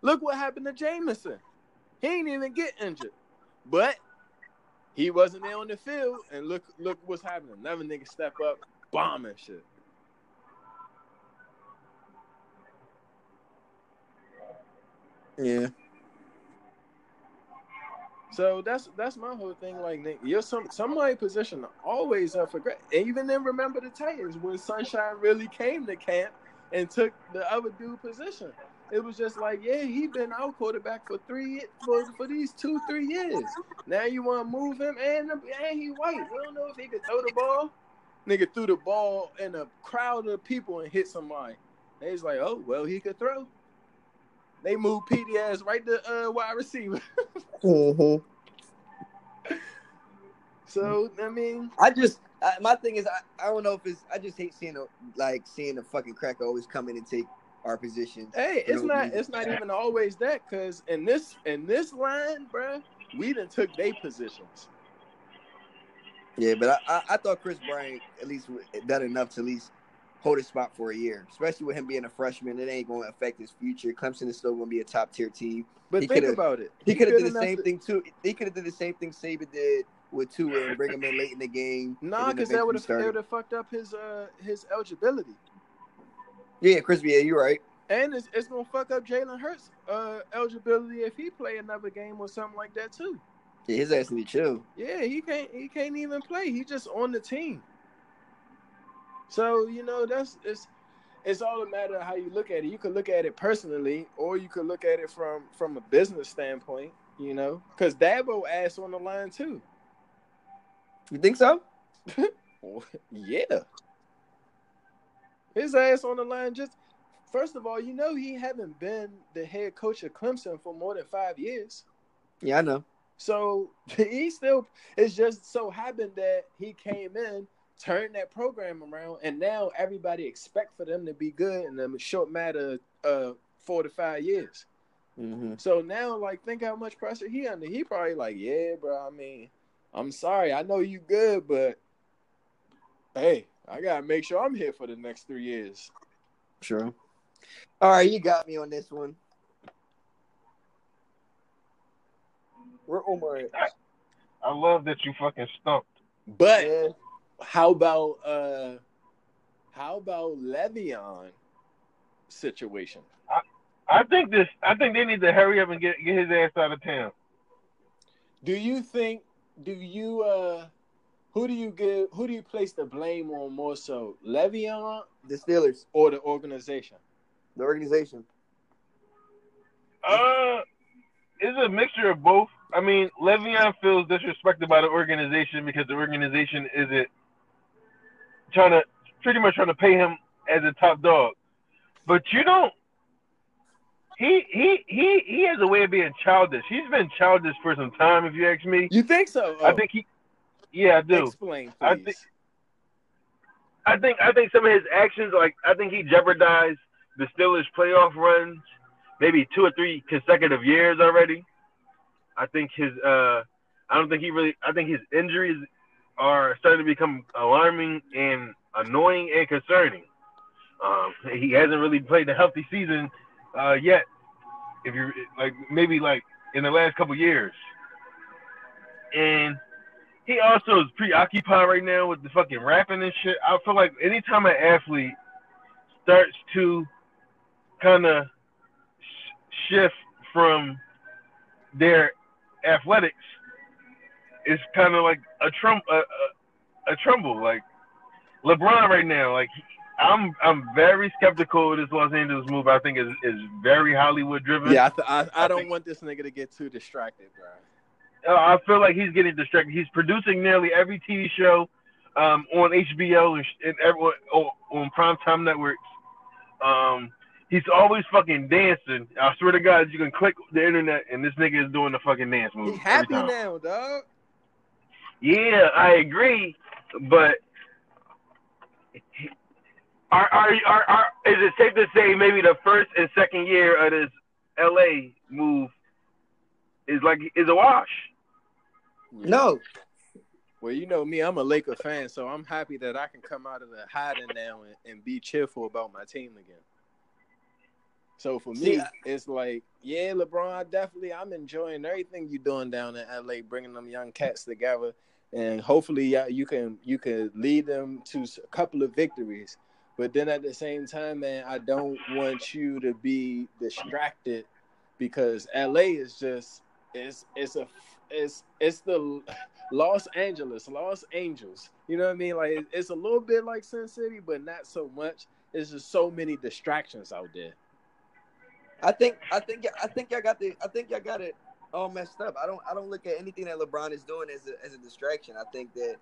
Look what happened to Jamison. He ain't even get injured, but he wasn't there on the field. And look, look what's happening. Another nigga step up, bomb and shit. Yeah. So that's that's my whole thing. Like, you're some somebody position always up for grabs. Even then, remember the Titans when Sunshine really came to camp and took the other dude position. It was just like, yeah, he been our quarterback for three for for these two three years. Now you want to move him, and and he white. We don't know if he could throw the ball. Nigga threw the ball in a crowd of people and hit somebody. They was like, oh well, he could throw. They moved PD ass right to uh, wide receiver. Mm-hmm. So I mean, I just I, my thing is I, I don't know if it's I just hate seeing a, like seeing a fucking cracker always come in and take our position. hey, it's not reason. it's not even always that because in this in this line, bruh, we done took their positions. Yeah, but I, I, I thought Chris Bryant at least done enough to at least hold his spot for a year, especially with him being a freshman. It ain't going to affect his future. Clemson is still going to be a top tier team. But He think about it. He could have did the same to- thing too. He could have did the same thing Saban did with Tua and bring him in late in the game. Nah, because that would have eventually that start would have fucked up his uh his eligibility. Yeah, Chris. Yeah, you're right. and it's, it's gonna fuck up Jalen Hurts' uh eligibility if he play another game or something like that too. Yeah, his ass need to chill. Yeah, he can't he can't even play. He just on the team. So you know that's it's it's all a matter of how you look at it. You could look at it personally, or you could look at it from from a business standpoint. You know, because Dabo ass on the line too. You think so? yeah, his ass on the line. Just first of all, you know he haven't been the head coach of Clemson for more than five years. Yeah, I know. So he still it's just so happened that he came in, turned that program around, and now everybody expect for them to be good in a short matter of uh, four to five years. Mm-hmm. So now, like, think how much pressure he under. He probably like, yeah, bro. I mean, I'm sorry, I know you good, but hey, I gotta make sure I'm here for the next three years. Sure. All right, you got me on this one. Where Omar at? I love that you fucking stumped. But Yeah. How about uh, how about Le'Veon situation? I think this. I think they need to hurry up and get get his ass out of town. Do you think? Do you uh who do you give? Who do you place the blame on more so, Le'Veon The Steelers, or the organization? the organization. Uh, it's a mixture of both. I mean, Le'Veon feels disrespected by the organization because the organization isn't trying to, pretty much trying to pay him as a top dog. But you don't. He he he he has a way of being childish. He's been childish for some time, if you ask me. You think so? I think he. Yeah, I do. Explain, please. I think- I think I think some of his actions, like I think he jeopardized the Steelers' playoff runs, maybe two or three consecutive years already. I think his uh, I don't think he really. I think his injuries are starting to become alarming and annoying and concerning. Um, he hasn't really played a healthy season uh, yet. If you like, maybe like in the last couple years, and he also is preoccupied right now with the fucking rapping and shit. I feel like anytime an athlete starts to kind of sh- shift from their athletics, it's kind of like a trum a, a, a tremble. Like LeBron right now, like he- I'm I'm very skeptical of this Los Angeles move. I think is is very Hollywood driven. yeah, I, th- I, I I don't think- want this nigga to get too distracted, bro. Uh, I feel like he's getting distracted. He's producing nearly every TV show um, on HBO and, and every, on, on primetime networks. Um, he's always fucking dancing. I swear to God, you can click the internet and this nigga is doing the fucking dance move. He happy now, dog. Yeah, I agree, but are, are are are is it safe to say maybe the first and second year of this LA move is like is a wash? No, Well, you know me, I'm a Laker fan, so I'm happy that I can come out of the hiding now and, and be cheerful about my team again. So for me, I- it's like, yeah, LeBron, definitely, I'm enjoying everything you're doing down in LA, bringing them young cats together, and hopefully, yeah, you can you can lead them to a couple of victories. But then at the same time, man, I don't want you to be distracted because LA is just it's it's a it's it's the Los Angeles, Los Angeles. You know what I mean? Like it's a little bit like Sin City, but not so much. It's just so many distractions out there. I think I think I think I got the I think I got it all messed up. I don't I don't look at anything that LeBron is doing as a, as a distraction. I think that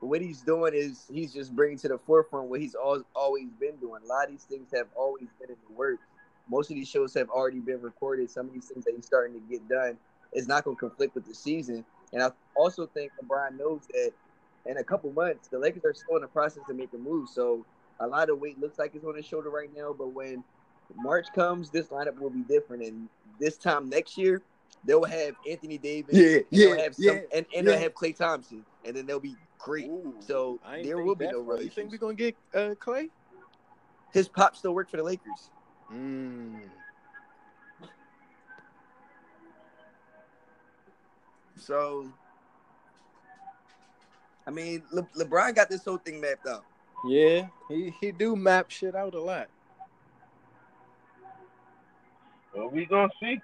what he's doing is he's just bringing to the forefront what he's always always been doing. A lot of these things have always been in the works. Most of these shows have already been recorded. Some of these things that he's starting to get done is not going to conflict with the season. And I also think LeBron knows that in a couple months the Lakers are still in the process of making moves. So a lot of weight looks like it's on his shoulder right now, but when March comes, this lineup will be different. And this time next year, they'll have Anthony Davis. Yeah, and they'll yeah, have some, yeah, and, and yeah. they'll have Klay Thompson, and then they'll be great. Ooh, So there will be no far. You think we're gonna get uh, Klay? His pop still work for the Lakers. Mm. So, I mean, Le- LeBron got this whole thing mapped out. Yeah, he he do map shit out a lot. Well, we gonna see.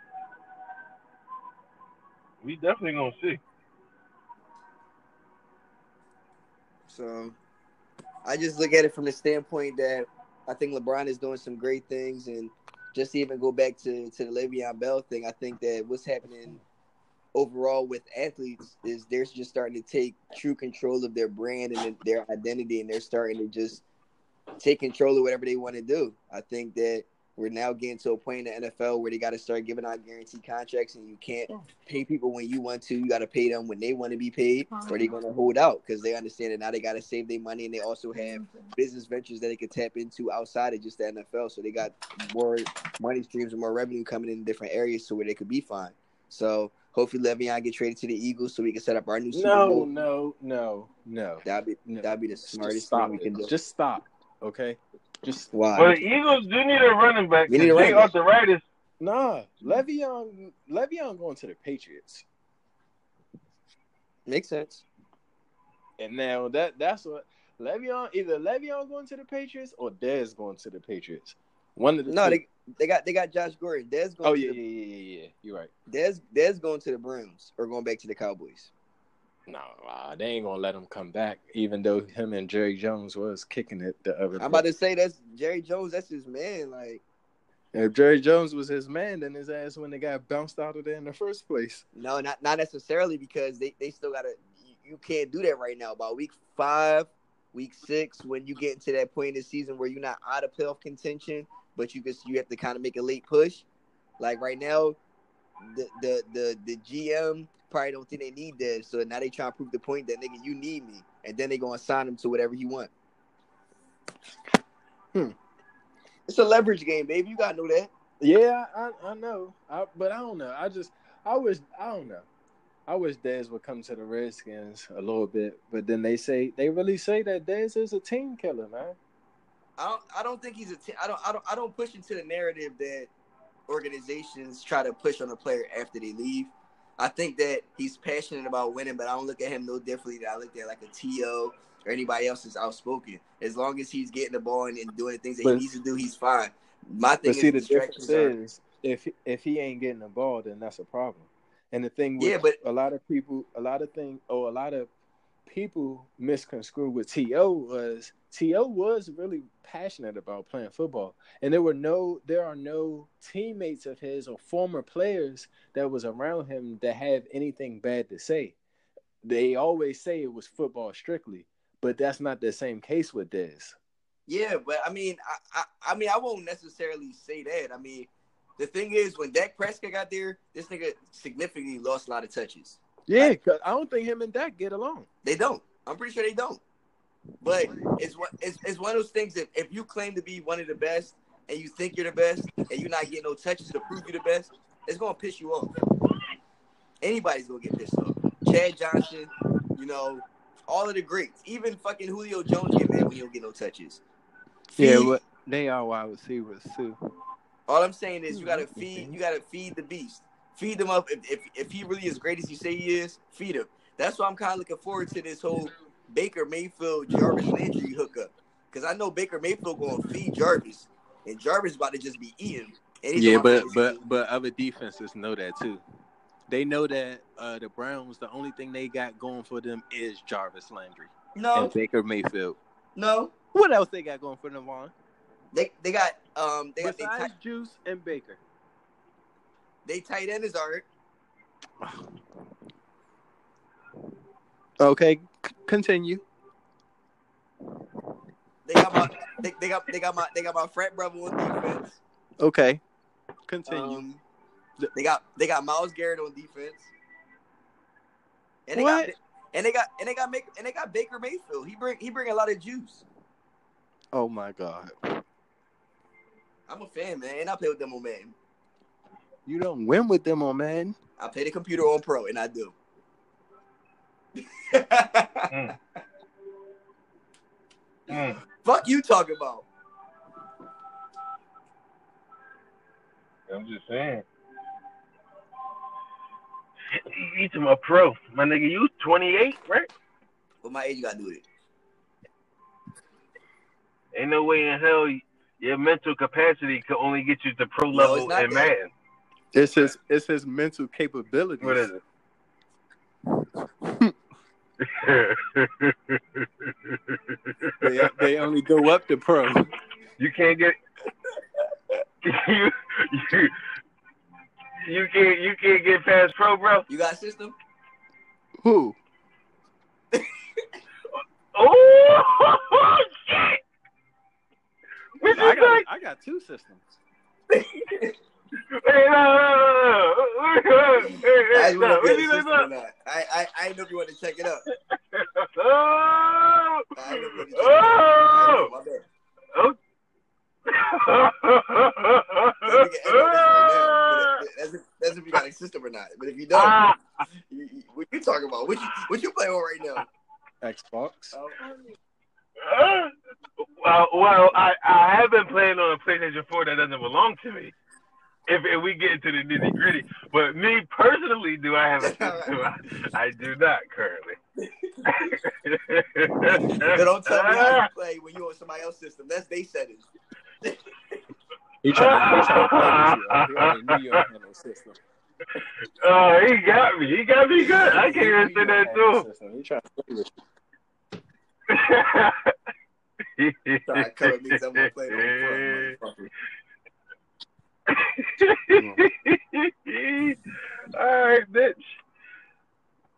We definitely gonna see. So, I just look at it from the standpoint that I think LeBron is doing some great things, and just even go back to to the Le'Veon Bell thing, I think that what's happening overall with athletes is they're just starting to take true control of their brand and their identity, and they're starting to just take control of whatever they want to do. I think that we're now getting to a point in the NFL where they got to start giving out guaranteed contracts, and you can't pay people when you want to. You got to pay them when they want to be paid, or they're uh-huh. going to hold out because they understand that now they got to save their money, and they also have mm-hmm. business ventures that they could tap into outside of just the NFL. So they got more money streams and more revenue coming in different areas to where they could be fine. So hopefully Le'Veon get traded to the Eagles so we can set up our new Super No, Bowl. no, no, no. That'd be No. that'd be the smartest thing we it. can do. Just stop, okay? Just Why? But the Eagles do need a running back. We need a running back. Arthritis. nah. Le'Veon, Le'Veon going to the Patriots, Makes sense. and now that that's what Le'Veon either Le'Veon going to the Patriots or Dez going to the Patriots. One of the No, two. they they got they got Josh Gordon. Dez going oh to yeah, the, yeah, yeah, yeah, yeah. You're right. Dez Dez going to the Browns or going back to the Cowboys. No, uh, they ain't gonna let him come back, even though him and Jerry Jones was kicking it the other. I'm about to say that's Jerry Jones. That's his man. Like, If Jerry Jones was his man, then his ass when they got bounced out of there in the first place. no, not not necessarily because they they still gotta. You, you can't do that right now. About week five, week six, when you get into that point in the season where you're not out of playoff contention, but you just you have to kind of make a late push. Like right now, the the the the GM probably don't think they need this, so now they trying to prove the point that nigga you need me, and then they gonna sign him to whatever he want. Hmm. It's a leverage game, baby. You gotta know that. Yeah, I, I know, I, but I don't know. I just, I wish, I don't know. I wish Dez would come to the Redskins a little bit, but then they say they really say that Dez is a team killer, man. I don't. I don't think he's a. T- I don't. I don't. I don't push into the narrative that organizations try to push on a player after they leave. I think that he's passionate about winning, but I don't look at him no differently than I look at like a To or anybody else that's outspoken. As long as he's getting the ball and, and doing things that But- he needs to do, he's fine. My thing But see, the difference are- is if if he ain't getting the ball, then that's a problem. And the thing with Yeah, but- a lot of people, a lot of things, or oh, a lot of people misconstrued with To was To was really passionate about playing football, and there were no, there are no teammates of his or former players that was around him that have anything bad to say. They always say it was football strictly, but that's not the same case with this. Yeah, but I mean, I, I, I mean, I won't necessarily say that. I mean, the thing is, when Dak Prescott got there, this nigga significantly lost a lot of touches. Yeah, 'cause I don't think him and Dak get along. They don't. I'm pretty sure they don't. But it's what it's, it's one of those things that if you claim to be one of the best and you think you're the best and you're not getting no touches to prove you're the best, it's gonna piss you off. Anybody's gonna get pissed off. Chad Johnson, you know, all of the greats. Even fucking Julio Jones get mad when he don't get no touches. Yeah, but they are wide receivers too. all I'm saying is you gotta hmm, feed you gotta feed the beast. Feed them up. If, if if he really is great as you say he is, feed him. That's why I'm kind of looking forward to this whole Baker Mayfield Jarvis Landry hookup. Because I know Baker Mayfield going to feed Jarvis, and Jarvis about to just be eating. Yeah, but but team. but other defenses know that too. They know that uh, the Browns, the only thing they got going for them is Jarvis Landry no, and Baker Mayfield. no, What else they got going for them, Vaughn? they they got um they got they, Besides tight, Juice and Baker. They tight end is art. Okay, c- continue. They got my they, they got they got my they got my frat brother on defense. Okay, continue. Um, they got they got Myles Garrett on defense. And they What? got and they got and they got make and they got Baker Mayfield. He bring he bring a lot of juice. oh my God, I'm a fan, man, and I play with them on Madden. You don't win with them on man. I play the computer on Pro, and I do. Mm. Mm. Fuck you talking about? I'm just saying. You to my pro, my nigga. You 28, right? What my age got to do with it? Ain't no way in hell your mental capacity could only get you to pro No, level it's not in that. Madden. It's his it's his mental capabilities. What is it? They, they only go up to pro. you can't get you, you you can't you can't get past pro, bro. You got a system? Who? Oh shit! What you I say? got I got two systems. Hey, no, no, no, no. Hey, I hey, just no, want to what be you a say, system or no? not. I, I I didn't know if you wanted to check it out. Oh! I didn't know if you wanted to check it out. Oh! My bad. Oh! So we can end on this right now. But That's if, that's if you got a system or not. But if you don't, Ah, you, you- what you talking about? What you what you play on right now? Xbox. Oh, uh, well, well, I, I have been playing on a PlayStation 4 that doesn't belong to me. If, if we get into the nitty gritty, but me personally, do I have a system? I, I do not currently. But don't tell me how you play when you're on somebody else's system. That's they settings. He trying, he trying to play with you. He already knew you don't have no system. Oh, he got me. He got me good. I can't even say that too. He trying to play with Trying to cover me 'cause I'm gonna play it on front, Mm. All right, bitch.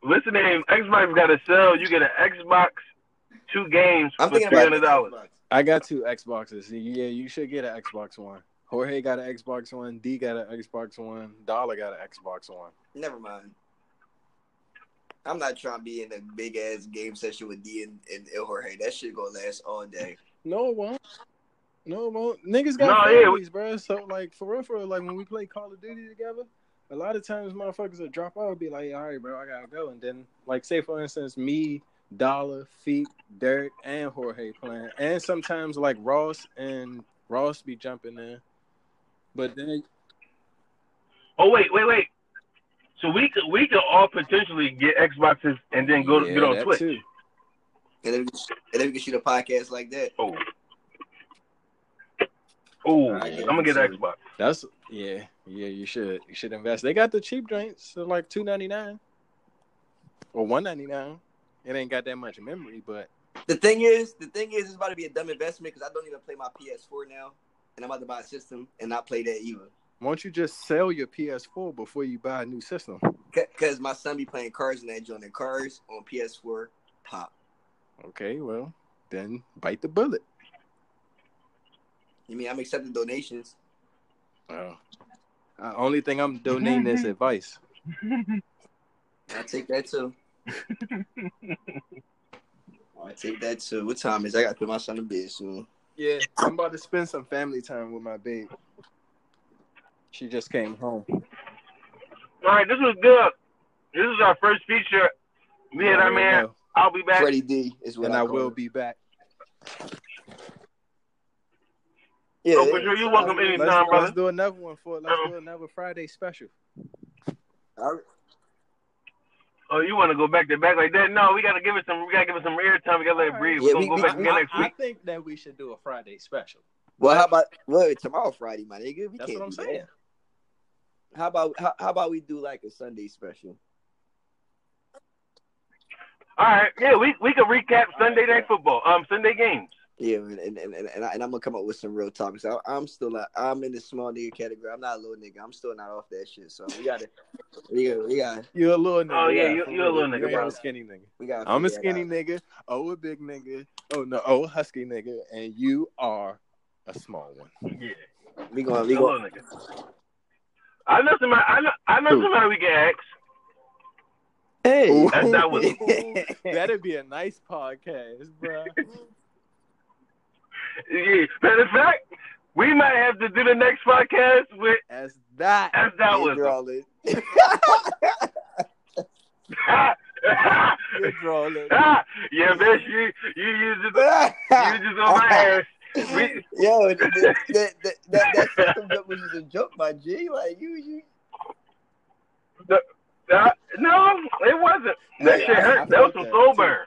What's the name? Xbox got a sell. You get an Xbox, two games I'm for thinking three about hundred dollars. I got two Xboxes. Yeah, you should get an Xbox One. Jorge got an Xbox One. D got an Xbox One. Dollar got an Xbox One. Never mind. I'm not trying to be in a big ass game session with D and, and Jorge. That shit gonna last all day. No, it won't. No, it won't. Niggas got No, yeah, families, bro. So like for real, for real, like when we play Call of Duty together, a lot of times motherfuckers will drop out and be like, all right, bro, I gotta go. And then like say for instance, me, Dollar, Feet, Dirt, and Jorge playing. And sometimes like Ross and Ross be jumping in. But then Oh wait, wait, wait. So we could we could all potentially get Xboxes and then go to Yeah, get on that Twitch. too. And then, we can, and then we can shoot a podcast like that. Oh. Oh, I I'm gonna get too. Xbox. That's yeah, yeah. You should you should invest. They got the cheap joints, so like two ninety nine or one ninety nine. It ain't got that much memory, but The thing is, the thing is, it's about to be a dumb investment because I don't even play my PS4 now, and I'm about to buy a system and not play that either. won't you just sell your PS4 before you buy a new system? Because my son be playing cars in that joint, and cars on PS4 pop. Okay, well then bite the bullet. You mean I'm accepting donations? Oh, uh, only thing I'm donating is advice. I take that too. I take that too. What time is? it? I got to put my son to bed soon. Yeah, I'm about to spend some family time with my babe. She just came home. All right, this was good. This is our first feature. Me and our I man, know. I'll be back. Freddie D is what and I, I will him. be back. Yeah, Oh, for sure. You're welcome Let's, anytime, brother. let's do another one for. Let's Uh-oh. do another Friday special. I- Oh, you want to go back to back like that? No, we gotta give it some. We gotta give it some air time. We gotta let it breathe. Yeah, We're we- gonna we- go back I, again I- next I think that we should do a Friday special. well, how about well tomorrow Friday, my nigga? We That's can't what I'm do that. saying. How about how, how about we do like a Sunday special? All right, yeah, we we can recap Sunday night football. Um, Sunday games. Yeah, and and and, and, and, I, and I'm gonna come up with some real topics. I, I'm still not. I'm in the small nigga category. I'm not a little nigga. I'm still not off that shit. So we gotta, we gotta, we gotta, You're a little nigga. Oh, yeah, you, you're, a little real. nigga, You ain't bro. no skinny nigga. we gotta. I'm a skinny out. nigga. Oh, a big nigga. Oh no, oh, a husky nigga, and you are a small one. Yeah, We gonna, we gonna. nigga. I know somebody. I know. I know Who? somebody we can ask. Hey, That's that was- That'd be a nice podcast, bro. Yeah. Matter of fact, we might have to do the next podcast with As that. as that. You're drawing. yeah, bitch, you you use it. You just on my ass. We, Yo, that that, that, that, that system joke was just a joke, my G. Like you, you. uh, no, it wasn't. That Hey, shit I- hurt. I that was some soul burn.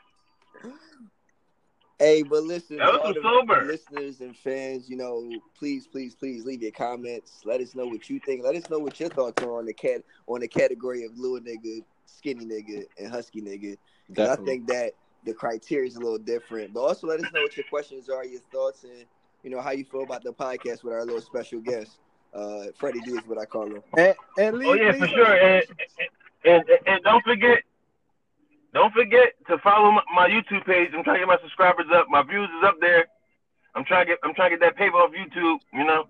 Hey, but listen, That was all the sober. listeners and fans, you know, please, please, please leave your comments. Let us know what you think. Let us know what your thoughts are on the cat on the category of little nigga, skinny nigga, and husky nigga. Because I think that the criteria is a little different. But also let us know what your questions are, your thoughts, and you know how you feel about the podcast with our little special guest, uh, Freddie D is what I call him. And, and leave, Oh yeah, leave for sure. And, and and don't forget, don't forget to follow my, my YouTube page. I'm trying to get my subscribers up. My views is up there. I'm trying to get I'm trying to get that paper off YouTube. You know,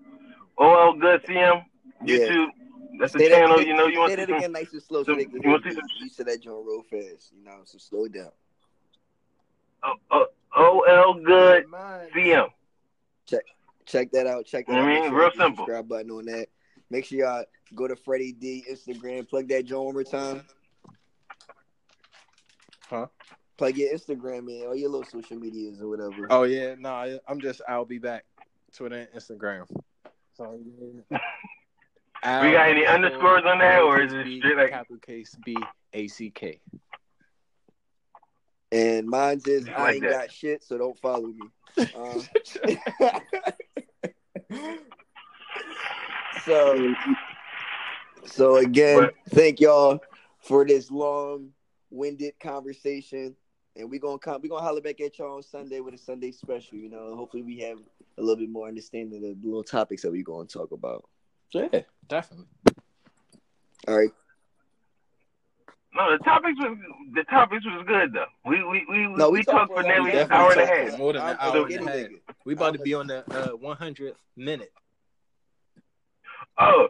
OL Good CM Yeah. YouTube. That's the that- channel. say- You know, you want to that see some. nice and slow so some- they you wanna see some- You said that joint real fast, you know, so slow it down. Oh, oh, o- O- OL Good CM. check check that out. Check that I out. mean, Make sure real you hit the simple. Subscribe button on that. Make sure y'all go to Freddie D Instagram. Plug that joint one more time. Huh? Plug your Instagram and all your little social medias or whatever. Oh yeah, no, I- I'm just. I'll be back. Twitter and Instagram. So yeah. We got any underscores on there, or is it B, straight like- capital case B A C K? And mine's is I I ain't that. got shit, so don't follow me. Um, so So again, But- thank y'all for this long-winded conversation, and we're gonna come. we're gonna holler back at y'all on Sunday with a Sunday special. You know, hopefully we have a little bit more understanding of the little topics that we're gonna talk about. Yeah, definitely. All right, No, the topics was the topics was good though. We we we No, we we, talked talked for for- nearly an hour and a half. for- More than an hour a and a half. We about to be on the uh, 100th minute. Oh,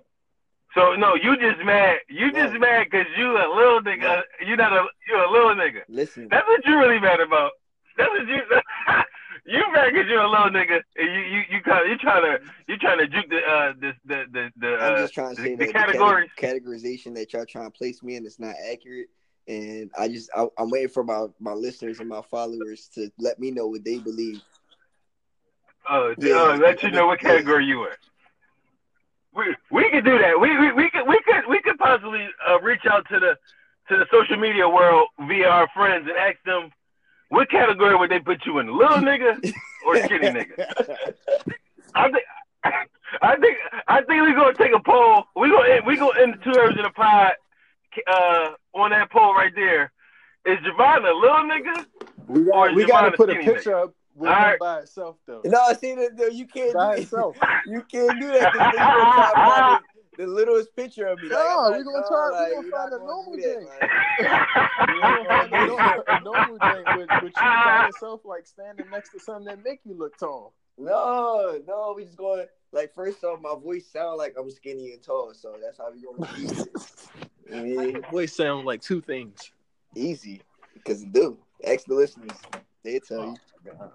so no, you just mad. You just No. mad because you a little nigga. You not a you a little nigga. Listen, That's what you really mad about. That's what you. you mad because you're a little nigga. And you you you kind you trying to you trying to juke the uh the the the, the I'm uh just trying to the- say the categories. the cate- categorization that y'all trying to place me in is not accurate. And I just I, I'm waiting for my my listeners and my followers to let me know what they believe. Oh, Yeah. oh, let you know what category you in. We we could do that. We we we could we could we could possibly uh, reach out to the to the social media world via our friends and ask them what category would they put you in, little nigga or skinny nigga. I think I think I think we're gonna take a poll. We gonna we gonna end the two herbs in a pod uh, on that poll right there. Is Javon a little nigga? We got, we got to put a picture up with right. by itself, though. No, I see that no, you can't By do itself. You can't do that because then you're gonna try to find the, the littlest picture of me. Like, No, I'm we not- gonna no, try- we like, gonna we're find a gonna normal do like. Find a normal, a normal thing with, with you by yourself, like standing next to something that make you look tall. No, no, we just going like first off, my voice sound like I'm skinny and tall, so that's how we gonna keep. I mean, Voice sound like two things. easy because do. Ask the listeners, they tell you. Oh,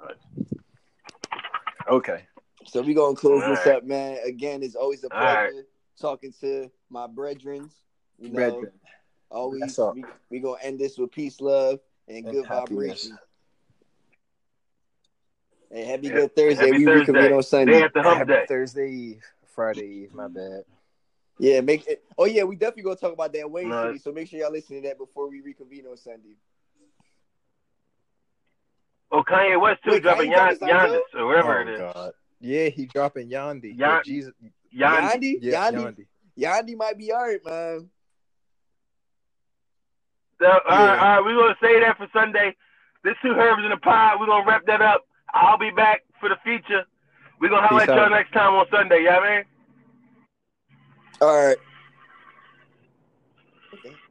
okay. So we gonna close this Alright. up, man. Again, it's always a Alright. pleasure talking to my brethren. You know, Brethren. always we, we gonna end this with peace, love, and, And good happiness. vibrations. Hey, happy Yeah. good Thursday. Happy we Thursday. reconvene on Day Sunday. after hump Happy day. Thursday Eve, Friday Eve. My bad. Yeah, make it. Oh yeah, we definitely gonna talk about that Wayne No. City. So make sure y'all listen to that before we reconvene on Sunday. Oh, Kanye West too Wait, dropping Kanye Yan- dropping something Giannis or wherever oh, it is. Oh, God. Yeah, he dropping Yandhi. Yan- With oh, Jesus. Yan- Yandhi, Yeah, Yandhi, Yandhi. Yandhi might be alright, man. So, all right, Yeah. all right, we're gonna say that for Sunday. This two herbs in the pod. We're gonna wrap that up. I'll be back for the feature. We're gonna holler Peace at y'all next time on Sunday. Yeah, man. All right.